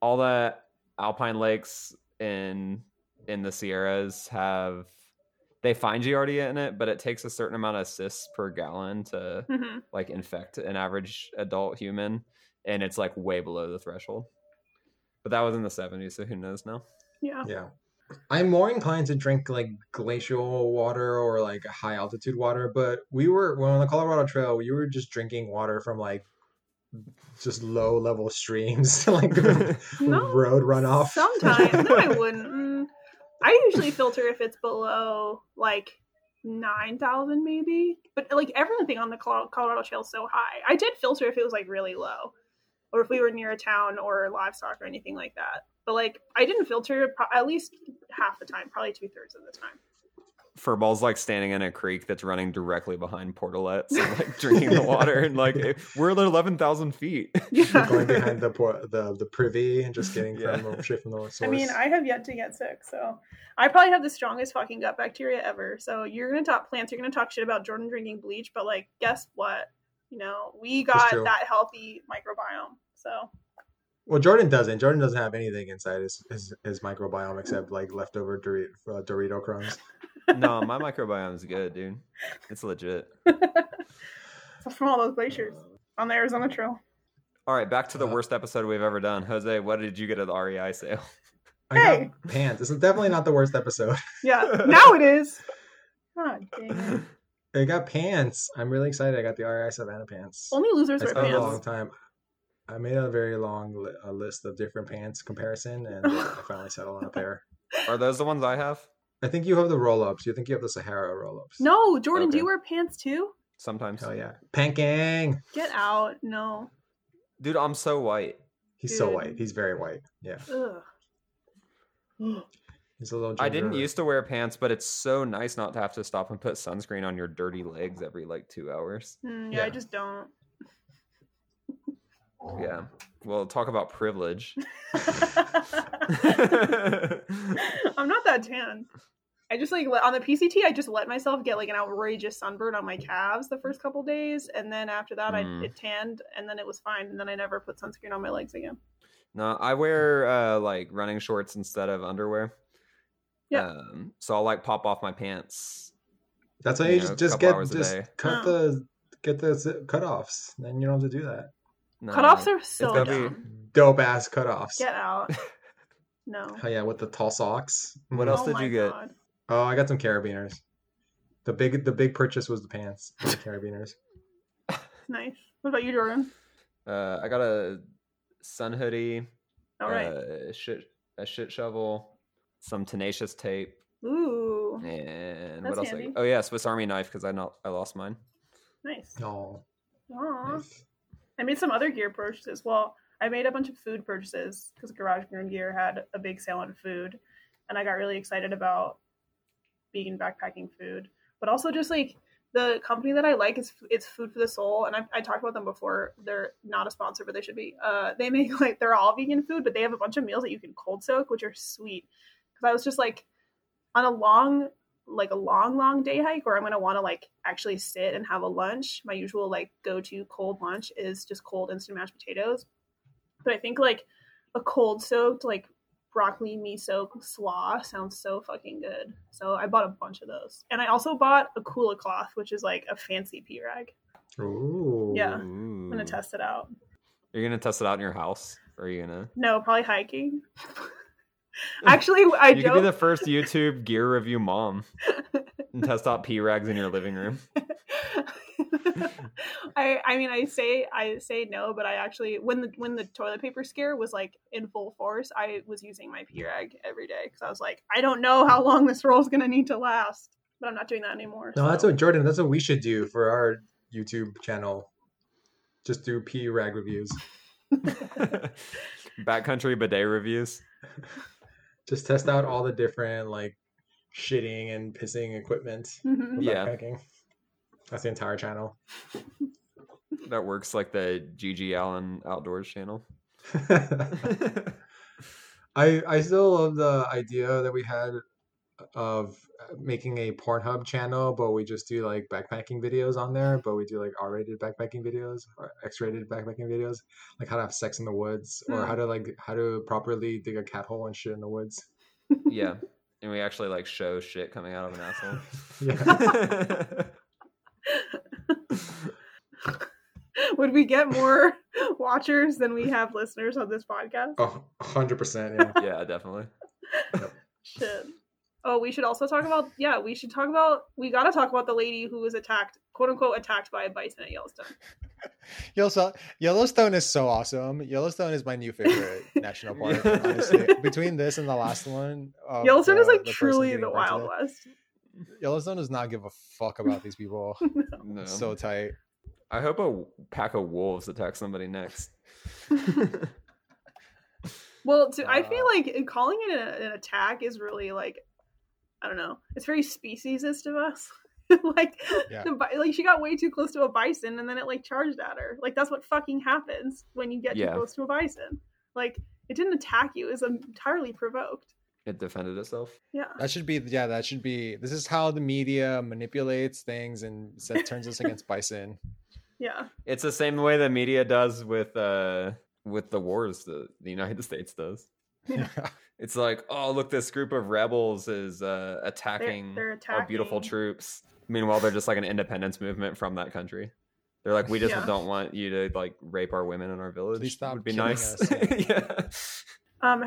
Speaker 2: all the alpine lakes in in the Sierras have they find Giardia in it, but it takes a certain amount of cysts per gallon to
Speaker 1: hmm
Speaker 2: like infect an average adult human, and it's like way below the threshold. But that was in the 70s, so who knows now?
Speaker 1: Yeah.
Speaker 3: Yeah. I'm more inclined to drink like glacial water or like high altitude water, but we were well on the Colorado Trail, we were just drinking water from like just low level streams, like
Speaker 1: No,
Speaker 3: road runoff.
Speaker 1: Sometimes. no, I wouldn't. Mm, I usually filter if it's below like nine thousand, maybe. But like everything on the Colorado Trail is so high. I did filter if it was like really low, or if we were near a town or livestock or anything like that. But like I didn't filter pro- at least half the time, probably two thirds of the time.
Speaker 2: Furball's like standing in a creek that's running directly behind Portalettes and like drinking the water and like we're at eleven thousand feet.
Speaker 1: Yeah.
Speaker 3: going behind the por- the the privy and just getting
Speaker 2: Yeah.
Speaker 3: from straight from the source.
Speaker 1: I mean, I have yet to get sick, so I probably have the strongest fucking gut bacteria ever. So you're gonna talk plants, you're gonna talk shit about Jordan drinking bleach, but like, guess what? You know, we got that healthy microbiome. So
Speaker 3: well, Jordan doesn't. Jordan doesn't have anything inside his his, his microbiome except like leftover Dorito, uh, Dorito crumbs.
Speaker 2: no, my microbiome is good, dude. It's legit.
Speaker 1: so from all those glaciers on the Arizona Trail.
Speaker 2: All right, back to the
Speaker 3: Uh,
Speaker 2: worst episode we've ever done. Jose, what did you get at the REI sale?
Speaker 3: I
Speaker 1: Hey!
Speaker 3: got pants. This is definitely not the worst episode.
Speaker 1: Yeah, now it is. God dang it.
Speaker 3: I got pants. I'm really excited. I got the REI Savannah pants.
Speaker 1: Only losers
Speaker 3: I
Speaker 1: wear
Speaker 3: spent a long
Speaker 1: pants.
Speaker 3: time. I made a very long li- a list of different pants comparison, and uh, I finally settled on a pair.
Speaker 2: Are those the ones I have?
Speaker 3: I think you have the roll ups. You think you have the Sahara roll ups?
Speaker 1: No, Jordan, do you wear pants too?
Speaker 2: Sometimes.
Speaker 3: Hell yeah, pant gang.
Speaker 1: Get out. No.
Speaker 2: Dude, I'm so white.
Speaker 3: He's so
Speaker 1: Dude.
Speaker 3: white. He's very white. Yeah,
Speaker 1: Ugh.
Speaker 3: he's a little.
Speaker 2: I didn't
Speaker 3: ginger.
Speaker 2: used to wear pants, but it's so nice not to have to stop and put sunscreen on your dirty legs every like two hours.
Speaker 1: Mm, yeah, I
Speaker 3: Yeah.
Speaker 1: just don't.
Speaker 2: Yeah. Well, talk about privilege.
Speaker 1: I'm not that tan. I just like on the PCT. I just let myself get like an outrageous sunburn on my calves the first couple days, and then after that,
Speaker 2: Mm.
Speaker 1: I it tanned, and then it was fine, and then I never put sunscreen on my legs again.
Speaker 2: no, I wear uh, like running shorts instead of underwear.
Speaker 1: Yeah.
Speaker 2: Um, so I'll like pop off my pants.
Speaker 3: That's why
Speaker 2: you
Speaker 3: you
Speaker 2: know,
Speaker 3: just just get just cut
Speaker 1: Oh.
Speaker 3: the get the zi- cutoffs. Then you don't have to do that.
Speaker 2: No,
Speaker 1: Cutoffs are so
Speaker 2: gotta be-
Speaker 1: dumb.
Speaker 3: Dope ass cutoffs.
Speaker 1: Get out. No.
Speaker 3: Oh yeah, with the tall socks.
Speaker 2: What
Speaker 3: Mhm.
Speaker 2: else
Speaker 1: Oh
Speaker 2: did you get?
Speaker 1: God.
Speaker 3: Oh, I got some carabiners. The big the big purchase was the pants, the carabiners.
Speaker 1: Nice. What about you, Jordan?
Speaker 2: Uh, I got a sun hoodie,
Speaker 1: All right.
Speaker 2: uh, shit, a shit shovel, some tenacious tape,
Speaker 1: Ooh.
Speaker 2: and
Speaker 1: That's
Speaker 2: what else? I- oh yeah, Swiss Army knife because I not I lost mine.
Speaker 1: Nice.
Speaker 3: Oh,
Speaker 1: Aw.
Speaker 3: nice.
Speaker 1: I made some other gear purchases. Well, I made a bunch of food purchases because Garage Grown Gear had a big sale on food, and I got really excited about vegan backpacking food. But also, just like the company that I like is it's Food for the Sole, and I, I talked about them before. They're not a sponsor, but they should be. Uh, they make like they're all vegan food, but they have a bunch of meals that you can cold soak, which are sweet. Because I was just like on a long like a long, long day hike or I'm gonna want to like actually sit and have a lunch, my usual like go to cold lunch is just cold instant mashed potatoes. But I think like a cold soaked like broccoli miso slaw sounds so fucking good. So I bought a bunch of those, and I also bought a kula cloth, which is like a fancy pea rag.
Speaker 7: Ooh.
Speaker 1: Yeah. I'm gonna test it out.
Speaker 2: You're gonna test it out in your house, or are you gonna?
Speaker 1: No, probably hiking. Actually, I
Speaker 2: you could be the first YouTube gear review mom and test out P rags in your living room.
Speaker 1: I I mean I say I say no, but I actually when the when the toilet paper scare was like in full force, I was using my P rag every day because I was like, I don't know how long this roll is gonna need to last. But I'm not doing that anymore.
Speaker 7: No, that's what Jordan. That's what we should do for our YouTube channel. Just do P rag reviews.
Speaker 2: Backcountry bidet reviews.
Speaker 7: Just test out all the different like shitting and pissing equipment.
Speaker 1: Mhm.
Speaker 2: Yeah.
Speaker 7: backpacking. That's the entire channel.
Speaker 2: That works like the GG Allin Outdoors channel.
Speaker 7: I I still love the idea that we had of making a Pornhub channel, but we just do like backpacking videos on there, but we do like R-rated backpacking videos or X-rated backpacking videos, like how to have sex in the woods or
Speaker 1: Hmm.
Speaker 7: how to like how to properly dig a cat hole and shit in the woods.
Speaker 2: yeah. And we actually like show shit coming out of an asshole.
Speaker 7: Yeah.
Speaker 1: Would we get more watchers than we have listeners on this podcast?
Speaker 7: Oh, 100%, yeah.
Speaker 2: yeah, definitely.
Speaker 1: Shit. Oh, we should also talk about yeah, we should talk about we gotta talk about the lady who was attacked, quote unquote attacked by a bison at Yellowstone.
Speaker 3: Yellowstone, Yellowstone is so awesome. Yellowstone is my new favorite national park. Honestly, between this and the last one, of
Speaker 1: Yellowstone is like
Speaker 3: the
Speaker 1: truly the Wild
Speaker 3: pregnant,
Speaker 1: West.
Speaker 3: Yellowstone does not give a fuck about these people.
Speaker 2: No.
Speaker 3: It's so tight.
Speaker 2: I hope a pack of wolves attack somebody next.
Speaker 1: Well, to, I feel
Speaker 3: Uh,
Speaker 1: like calling it a, an attack is really like, I don't know. It's very speciesist of us. like,
Speaker 3: Yeah.
Speaker 1: the, like she got way too close to a bison, and then it like charged at her. Like that's what fucking happens when you get
Speaker 2: Yeah.
Speaker 1: too close to a bison. Like it didn't attack you; it was entirely provoked.
Speaker 2: It defended itself.
Speaker 1: Yeah.
Speaker 3: That should be yeah. That should be. This is how the media manipulates things and set, turns us against bison.
Speaker 1: Yeah.
Speaker 2: It's the same way the media does with uh with the wars that the United States does.
Speaker 3: Yeah.
Speaker 2: It's like, oh look, this group of rebels is uh, attacking,
Speaker 1: they're
Speaker 2: our beautiful troops. Meanwhile, they're just like an independence movement from that country. They're like, we just
Speaker 1: Yeah.
Speaker 2: don't want you to like rape our women in our village.
Speaker 3: stop
Speaker 2: Would be nice.
Speaker 3: us, yeah.
Speaker 2: yeah.
Speaker 1: Um,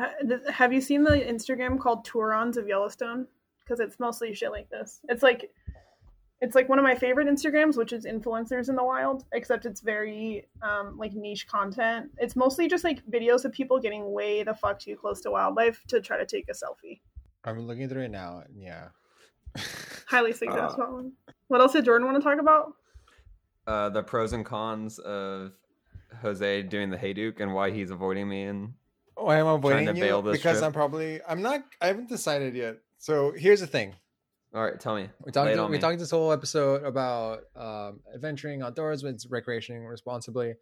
Speaker 1: have you seen the Instagram called Tourons of Yellowstone? Because it's mostly shit like this. It's like, it's like one of my favorite Instagrams, which is influencers in the wild. Except it's very um like niche content. It's mostly just like videos of people getting way the fuck too close to wildlife to try to take a selfie.
Speaker 3: I'm looking through it now. and Yeah.
Speaker 1: Highly suggest that one. What else did Jordan want to talk about?
Speaker 2: Uh, the pros and cons of Jose doing the Hayduke and why he's avoiding me and
Speaker 3: Why am I avoiding
Speaker 2: to
Speaker 3: you?
Speaker 2: bail this
Speaker 3: because
Speaker 2: trip.
Speaker 3: I'm probably I'm not I haven't decided yet. So here's the thing.
Speaker 2: All right, tell me.
Speaker 3: We're
Speaker 2: Lay
Speaker 3: talking
Speaker 2: it
Speaker 3: we're
Speaker 2: me.
Speaker 3: talking this whole episode about um, adventuring outdoors with recreating responsibly.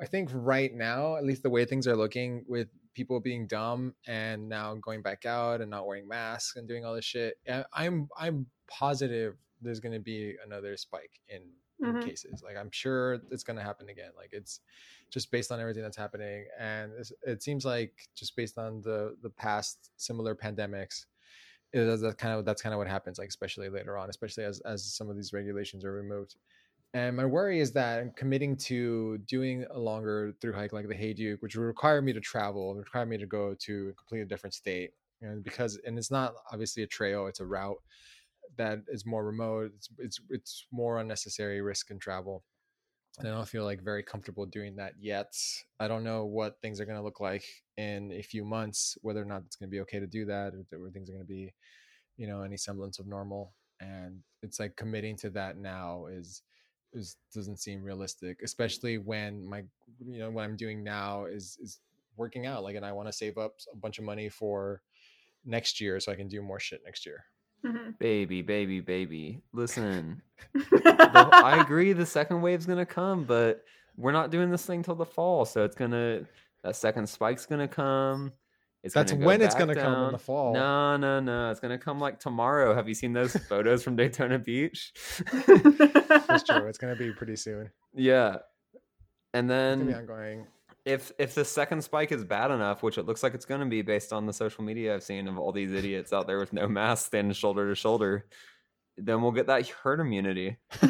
Speaker 3: I think right now, at least the way things are looking, with people being dumb and now going back out and not wearing masks and doing all this shit, I- I'm I'm positive there's going to be another spike in, in
Speaker 1: Mhm.
Speaker 3: cases. Like I'm sure it's going to happen again. Like it's just based on everything that's happening, and it seems like just based on the the past similar pandemics, is that kind of that's kind of what happens like especially later on especially as as some of these regulations are removed. And my worry is that committing to doing a longer through hike like the hayduke which would require me to travel require me to go to a completely different state. And because and it's not obviously a trail it's a route that is more remote it's it's, it's more unnecessary risk and travel I don't feel like very comfortable doing that yet. I don't know what things are going to look like in a few months, whether or not it's going to be okay to do that, or things are going to be, you know, any semblance of normal. And it's like committing to that now is is doesn't seem realistic, especially when my you know what I'm doing now is is working out. Like, and I want to save up a bunch of money for next year so I can do more shit next year.
Speaker 1: Mhm.
Speaker 2: Baby, baby, baby. Listen, the, I agree the second wave's gonna come, but we're not doing this thing till the fall, so it's gonna that second spike's gonna come. It's
Speaker 3: That's
Speaker 2: gonna go
Speaker 3: when it's gonna come, in the fall.
Speaker 2: No, no, no. It's gonna come like tomorrow. Have you seen those photos from Daytona Beach?
Speaker 3: It's true. It's gonna be pretty soon.
Speaker 2: yeah. And
Speaker 3: It's gonna be
Speaker 2: then
Speaker 3: ongoing.
Speaker 2: If if the second spike is bad enough, which it looks like it's going to be based on the social media I've seen of all these idiots out there with no mask standing shoulder to shoulder, then we'll get that herd immunity,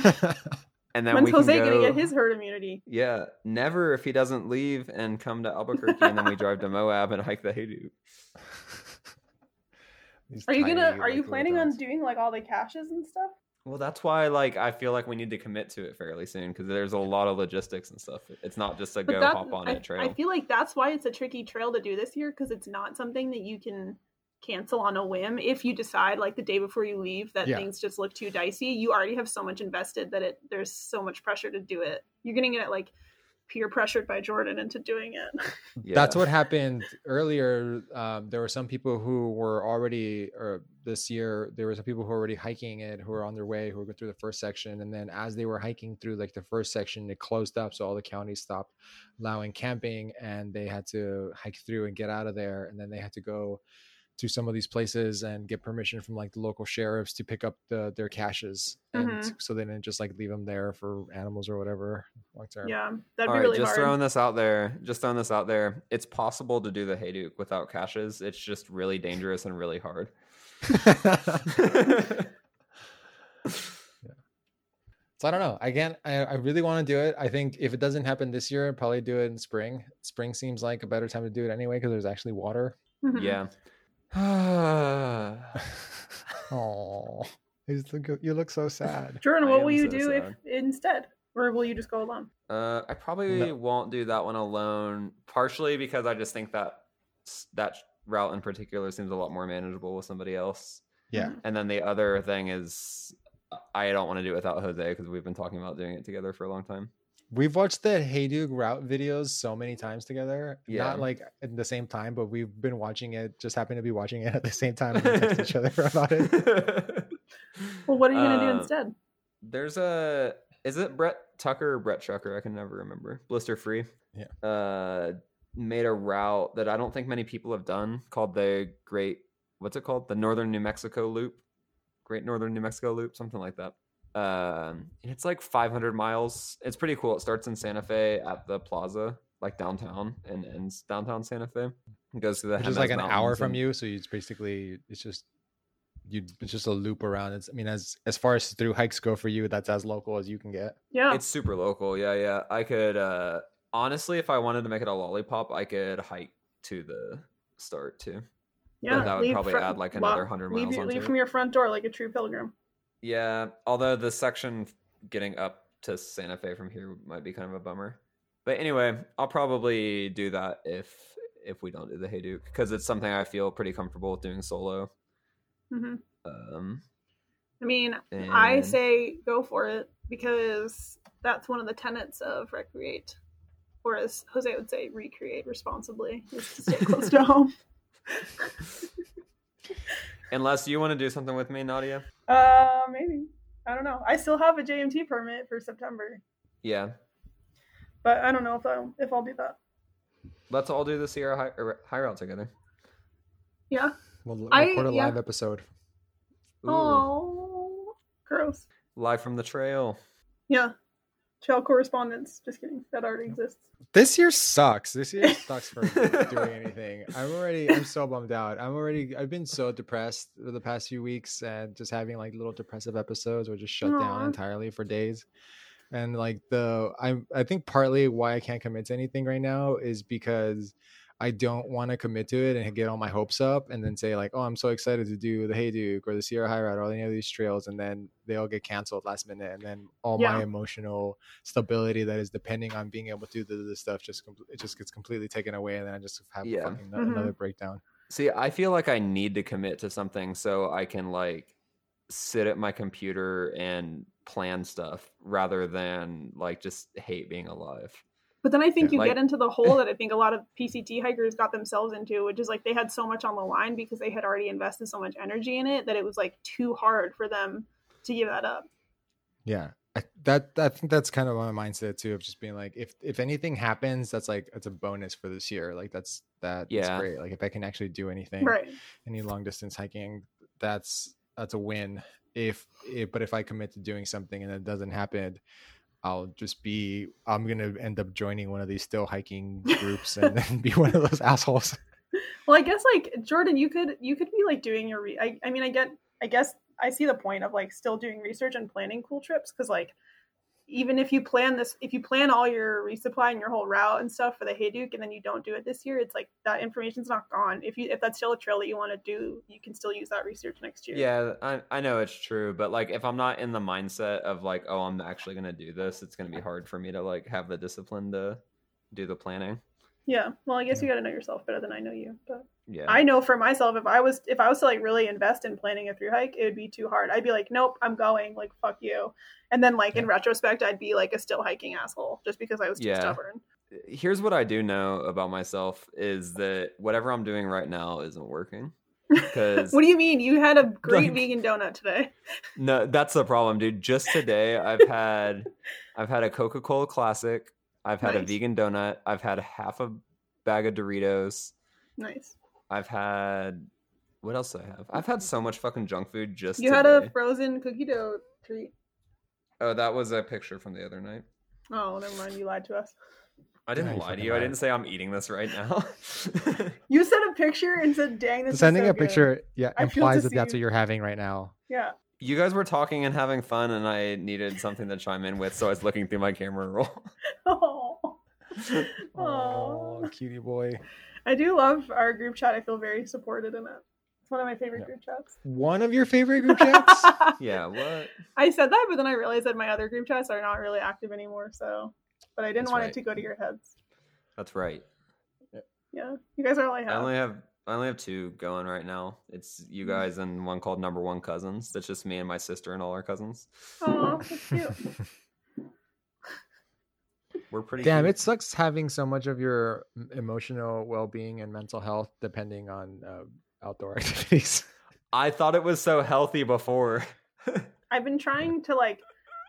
Speaker 2: and then
Speaker 1: When's
Speaker 2: we can
Speaker 1: Jose
Speaker 2: go.
Speaker 1: gonna get his herd immunity?
Speaker 2: Yeah, never if he doesn't leave and come to Albuquerque, and then we drive to Moab and hike the Haydu.
Speaker 1: Are you gonna? Are
Speaker 3: like,
Speaker 1: you planning on doing like all the caches and stuff?
Speaker 2: Well, that's why like I feel like we need to commit to it fairly soon because there's a lot of logistics and stuff. It's not just a
Speaker 1: But
Speaker 2: go
Speaker 1: that,
Speaker 2: hop on
Speaker 1: I,
Speaker 2: it trail.
Speaker 1: I feel like that's why it's a tricky trail to do this year because it's not something that you can cancel on a whim if you decide like the day before you leave that
Speaker 3: Yeah.
Speaker 1: things just look too dicey you already have so much invested that it there's so much pressure to do it you're gonna get like peer pressured by jordan into doing it.
Speaker 3: That's what happened earlier. Um, there were some people who were already, or this year, there were some people who were already hiking it, who were on their way, who were going through the first section, and then as they were hiking through like the first section, it closed up, so all the counties stopped allowing camping, and they had to hike through and get out of there, and then they had to go to some of these places and get permission from like the local sheriffs to pick up the their caches, and
Speaker 1: Mhm.
Speaker 3: so they didn't just like leave them there for animals or whatever long term.
Speaker 1: yeah that'd
Speaker 2: All
Speaker 1: be
Speaker 2: right,
Speaker 1: really
Speaker 2: just
Speaker 1: hard
Speaker 2: throwing this out there. Just throwing this out there. It's possible to do the Hayduke without caches. It's just really dangerous and really hard.
Speaker 3: So I don't know. Again, I, I really want to do it. I think if it doesn't happen this year, I'll probably do it in spring. Spring seems like a better time to do it anyway because there's actually water.
Speaker 1: Mhm.
Speaker 2: yeah.
Speaker 3: Oh, you look, so sad.
Speaker 1: jordan what will you
Speaker 2: so
Speaker 1: do if instead or will you just go alone
Speaker 2: Uh, I probably
Speaker 3: No.
Speaker 2: won't do that one alone. Partially because I just think that that route in particular seems a lot more manageable with somebody else.
Speaker 3: Yeah.
Speaker 2: And then the other thing is, I don't want to do it without Jose because we've been talking about doing it together for a long time.
Speaker 3: We've watched the Hayduke route videos so many times together.
Speaker 2: Yeah.
Speaker 3: Not like at the same time, but we've been watching it, just happen to be watching it at the same time and text each other about it.
Speaker 1: well what are you gonna do
Speaker 2: Um,
Speaker 1: instead
Speaker 2: There's a is it Brett Tucker or Brett Trucker? I can never remember. Blister free.
Speaker 3: Yeah.
Speaker 2: Uh made a route that I don't think many people have done called the Great what's it called? The Northern New Mexico Loop. Great Northern New Mexico Loop, something like that. Um and it's like 500 miles. It's pretty cool. It starts in Santa Fe at the plaza, like downtown, and ends downtown Santa Fe. It goes through the
Speaker 3: Which is like an hour from
Speaker 2: and-
Speaker 3: you. So it's basically, it's just, you it's just a loop around. It's, I mean, as as far as through hikes go for you, that's as local as you can get.
Speaker 1: yeah
Speaker 2: It's super local. Yeah, yeah. I could uh honestly if I wanted to make it a lollipop, I could hike to the start too.
Speaker 1: yeah
Speaker 2: that would probably
Speaker 1: fr-
Speaker 2: add, like, another 100 miles
Speaker 1: your-
Speaker 2: onto
Speaker 1: leave from your front door like a true pilgrim
Speaker 2: Yeah, although the section getting up to Santa Fe from here might be kind of a bummer. But anyway, I'll probably do that if if we don't do the Hayduke because it's something I feel pretty comfortable with doing solo.
Speaker 1: hmm
Speaker 2: Um
Speaker 1: I mean, I say go for it because that's one of the tenets of recreate, or as Jose would say, recreate responsibly, is to stay close to home.
Speaker 2: unless you want to do something with me, Nadia.
Speaker 1: Uh, maybe I don't know. I still have a JMT permit for September,
Speaker 2: Yeah.
Speaker 1: but I don't know if I'll if I'll do that.
Speaker 2: Let's all do the Sierra High, or High Route together.
Speaker 1: Yeah.
Speaker 3: We'll
Speaker 1: I-
Speaker 3: record a
Speaker 1: yeah.
Speaker 3: live episode.
Speaker 1: Oh, gross.
Speaker 2: live from the trail.
Speaker 1: Yeah. Trail correspondence. Just kidding. That already exists.
Speaker 3: This year sucks. This year sucks for doing anything. I'm already I'm so bummed out. I'm already I've been so depressed for the past few weeks and just having like little depressive episodes or just shut
Speaker 1: Aw.
Speaker 3: down entirely for days. And like the I I think partly why I can't commit to anything right now is because I don't want to commit to it and get all my hopes up and then say like, oh, I'm so excited to do the Hayduke or the Sierra High Route or any of these trails, and then they all get canceled last minute, and then all my emotional stability that is depending on being able to do this stuff just com- it just gets completely taken away, and then I just have
Speaker 2: Yeah.
Speaker 3: fucking
Speaker 1: Mhm.
Speaker 3: another breakdown.
Speaker 2: See, I feel like I need to commit to something so I can like sit at my computer and plan stuff rather than like just hate being alive.
Speaker 1: But then I think
Speaker 3: Yeah.
Speaker 1: you
Speaker 2: Like-
Speaker 1: get into the hole that I think a lot of PCT hikers got themselves into, which is like they had so much on the line because they had already invested so much energy in it that it was like too hard for them to give that up.
Speaker 3: Yeah. I, that I think that's kind of my mindset too of just being like if if anything happens that's like it's a bonus for this year like that's that is
Speaker 2: Yeah.
Speaker 3: great like if I can actually do anything
Speaker 1: Right.
Speaker 3: any long distance hiking that's that's a win if, if but if I commit to doing something and it doesn't happen I'll just be I'm gonna end up joining one of these still hiking groups and then be one of those assholes
Speaker 1: Well, I guess like Jordan, you could you could be like doing your. Re- I I mean, I get. I guess I see the point of like still doing research and planning cool trips because like even if you plan this, if you plan all your resupply and your whole route and stuff for the Hayduke, and then you don't do it this year, it's like that information's not gone. If you if that's still a trail that you want to do, you can still use that research next year.
Speaker 2: Yeah, I, I know it's true, but like if I'm not in the mindset of like, oh, I'm actually gonna do this, it's gonna be hard for me to like have the discipline to do the planning.
Speaker 1: Yeah. Well, I guess you got to know yourself better than I know you, but.
Speaker 2: Yeah.
Speaker 1: I know for myself if I was if I was to like really invest in planning a through hike, it would be too hard. I'd be like, nope, I'm going. Like fuck you. And then like in retrospect, I'd be like a still hiking asshole just because I was too
Speaker 2: Yeah.
Speaker 1: stubborn.
Speaker 2: Here's what I do know about myself is that whatever I'm doing right now isn't working. Because
Speaker 1: What do you mean? You had a great
Speaker 2: Like-
Speaker 1: vegan donut today.
Speaker 2: no, that's the problem, dude. Just today, I've had I've had a Coca Cola Classic. I've had a vegan donut. I've had half a bag of Doritos.
Speaker 1: Nice.
Speaker 2: I've had what else do I have? I've had so much fucking junk food just
Speaker 1: You
Speaker 2: today.
Speaker 1: had a frozen cookie dough treat.
Speaker 2: Oh, that was a picture from the other night.
Speaker 1: Oh, never mind. You lied to us.
Speaker 2: I didn't
Speaker 3: Yeah,
Speaker 2: lie to
Speaker 3: fucking
Speaker 2: you. I didn't say I'm eating this right now.
Speaker 1: You sent a picture and said, "Dang, this
Speaker 3: sending
Speaker 1: is so
Speaker 3: a picture yeah
Speaker 1: I
Speaker 3: implies that
Speaker 1: deceived.
Speaker 3: that's what you're having right now
Speaker 1: Yeah.
Speaker 2: you guys were talking and having fun, and I needed something to chime in with, so I was looking through my camera roll.
Speaker 1: Oh.
Speaker 3: oh cutie boy
Speaker 1: I do love our group chat. I feel very supported in it. It's one of my favorite
Speaker 3: Yeah.
Speaker 1: group chats.
Speaker 3: one of your favorite group chats
Speaker 2: yeah, what?
Speaker 1: I said that, but then I realized that my other group chats are not really active anymore. So, but I didn't
Speaker 2: That's
Speaker 1: want
Speaker 2: right.
Speaker 1: it to go to your heads.
Speaker 2: That's right.
Speaker 1: Yeah, you guys are all I
Speaker 2: I only have I only have two going right now. It's you
Speaker 1: Mm.
Speaker 2: guys and one called Number One Cousins. That's just me and my sister and all our cousins.
Speaker 1: Oh, that's cute.
Speaker 2: We're pretty.
Speaker 3: damn
Speaker 2: cute.
Speaker 3: it sucks having so much of your emotional well-being and mental health depending on uh, outdoor activities
Speaker 2: I thought it was so healthy before.
Speaker 1: I've been trying to like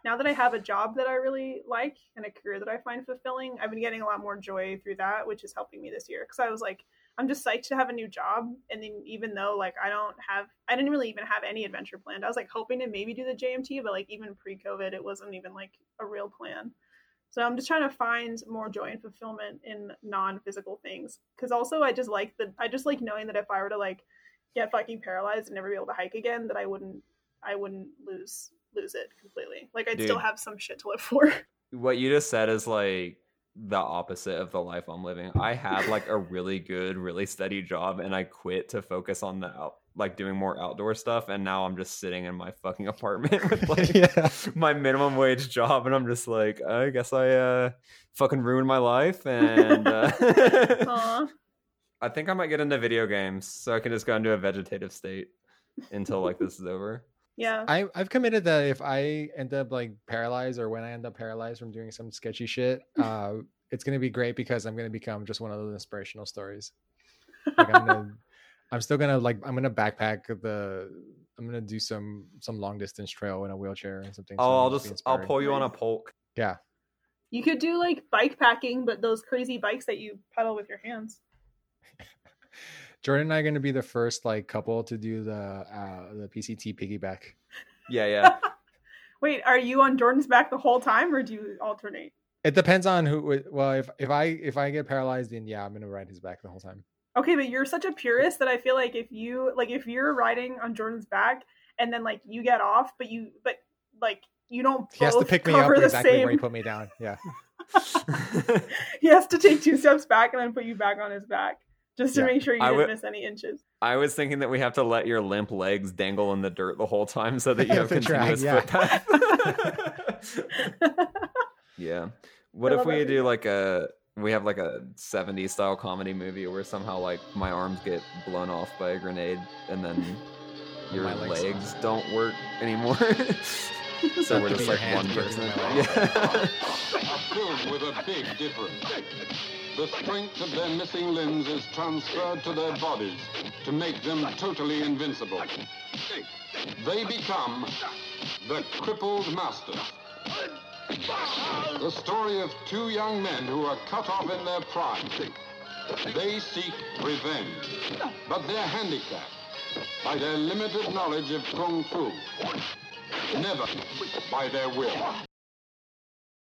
Speaker 1: now that I have a job that I really like and a career that I find fulfilling, I've been getting a lot more joy through that, which is helping me this year. Because I was like, I'm just psyched to have a new job, and then even though like I don't have, I didn't really even have any adventure planned. I was like hoping to maybe do the JMT, but like even pre-COVID, it wasn't even like a real plan. So I'm just trying to find more joy and fulfillment in non-physical things. Because also, I just like the, I just like knowing that if I were to like get fucking paralyzed and never be able to hike again, that I wouldn't I wouldn't lose lose it completely. Like I'd still have some shit to live for.
Speaker 2: what you just said is like the opposite of the life I'm living. I had like a really good, really steady job, and I quit to focus on the out, like doing more outdoor stuff. And now I'm just sitting in my fucking apartment with like
Speaker 3: yeah
Speaker 2: my minimum wage job, and I'm just like, I guess I uh fucking ruined my life, and uh, I think I might get into video games so I can just go into a vegetative state until like this is over.
Speaker 1: Yeah.
Speaker 3: I, I've committed that if I end up like paralyzed or when I end up paralyzed from doing some sketchy shit, uh, it's gonna be great because I'm gonna become just one of those inspirational stories. Like I'm gonna, I'm still gonna like I'm gonna backpack the, I'm gonna do some some long distance trail in a wheelchair and something. so
Speaker 2: Oh, I'll just I'll pull you on a
Speaker 1: Nice.
Speaker 2: pulk.
Speaker 3: Yeah,
Speaker 1: You could do like bike packing, but those crazy bikes that you pedal with your hands.
Speaker 3: Jordan and I are gonna be the first like couple to do the uh the PCT piggyback.
Speaker 2: Yeah, yeah.
Speaker 1: Wait, are you on Jordan's back the whole time or do you alternate?
Speaker 3: It depends on who. Well, if if I if I get paralyzed, then yeah, I'm gonna ride his back the whole time.
Speaker 1: Okay, but you're such a purist that I feel like if you like if you're riding on Jordan's back and then like you get off, but you but like you don't
Speaker 3: He has to pick me up
Speaker 1: cover the
Speaker 3: exactly where he put me down. Yeah.
Speaker 1: he has to take two steps back and then put you back on his back just to
Speaker 3: Yeah.
Speaker 1: make sure you
Speaker 2: I
Speaker 1: didn't
Speaker 2: would-
Speaker 1: miss any inches.
Speaker 2: I was thinking that we have to let your limp legs dangle in the dirt the whole time so that you have
Speaker 3: The drag,
Speaker 2: continuous
Speaker 3: yeah.
Speaker 2: footpath. yeah. What
Speaker 1: I
Speaker 2: if we
Speaker 1: that
Speaker 2: do like a we have like a 70s style comedy movie where somehow like my arms get blown off by a grenade and then your
Speaker 3: legs
Speaker 2: legs,
Speaker 3: don't.
Speaker 2: don't work anymore. So we're just like one person.
Speaker 3: my legs.
Speaker 2: Yeah.
Speaker 8: Approved with a big difference. The strength of their missing limbs is transferred to their bodies to make them totally invincible. They become the crippled masters. The story of two young men who are cut off in their prime. They seek revenge, but they're handicapped by their limited knowledge of Kung Fu, never by their will.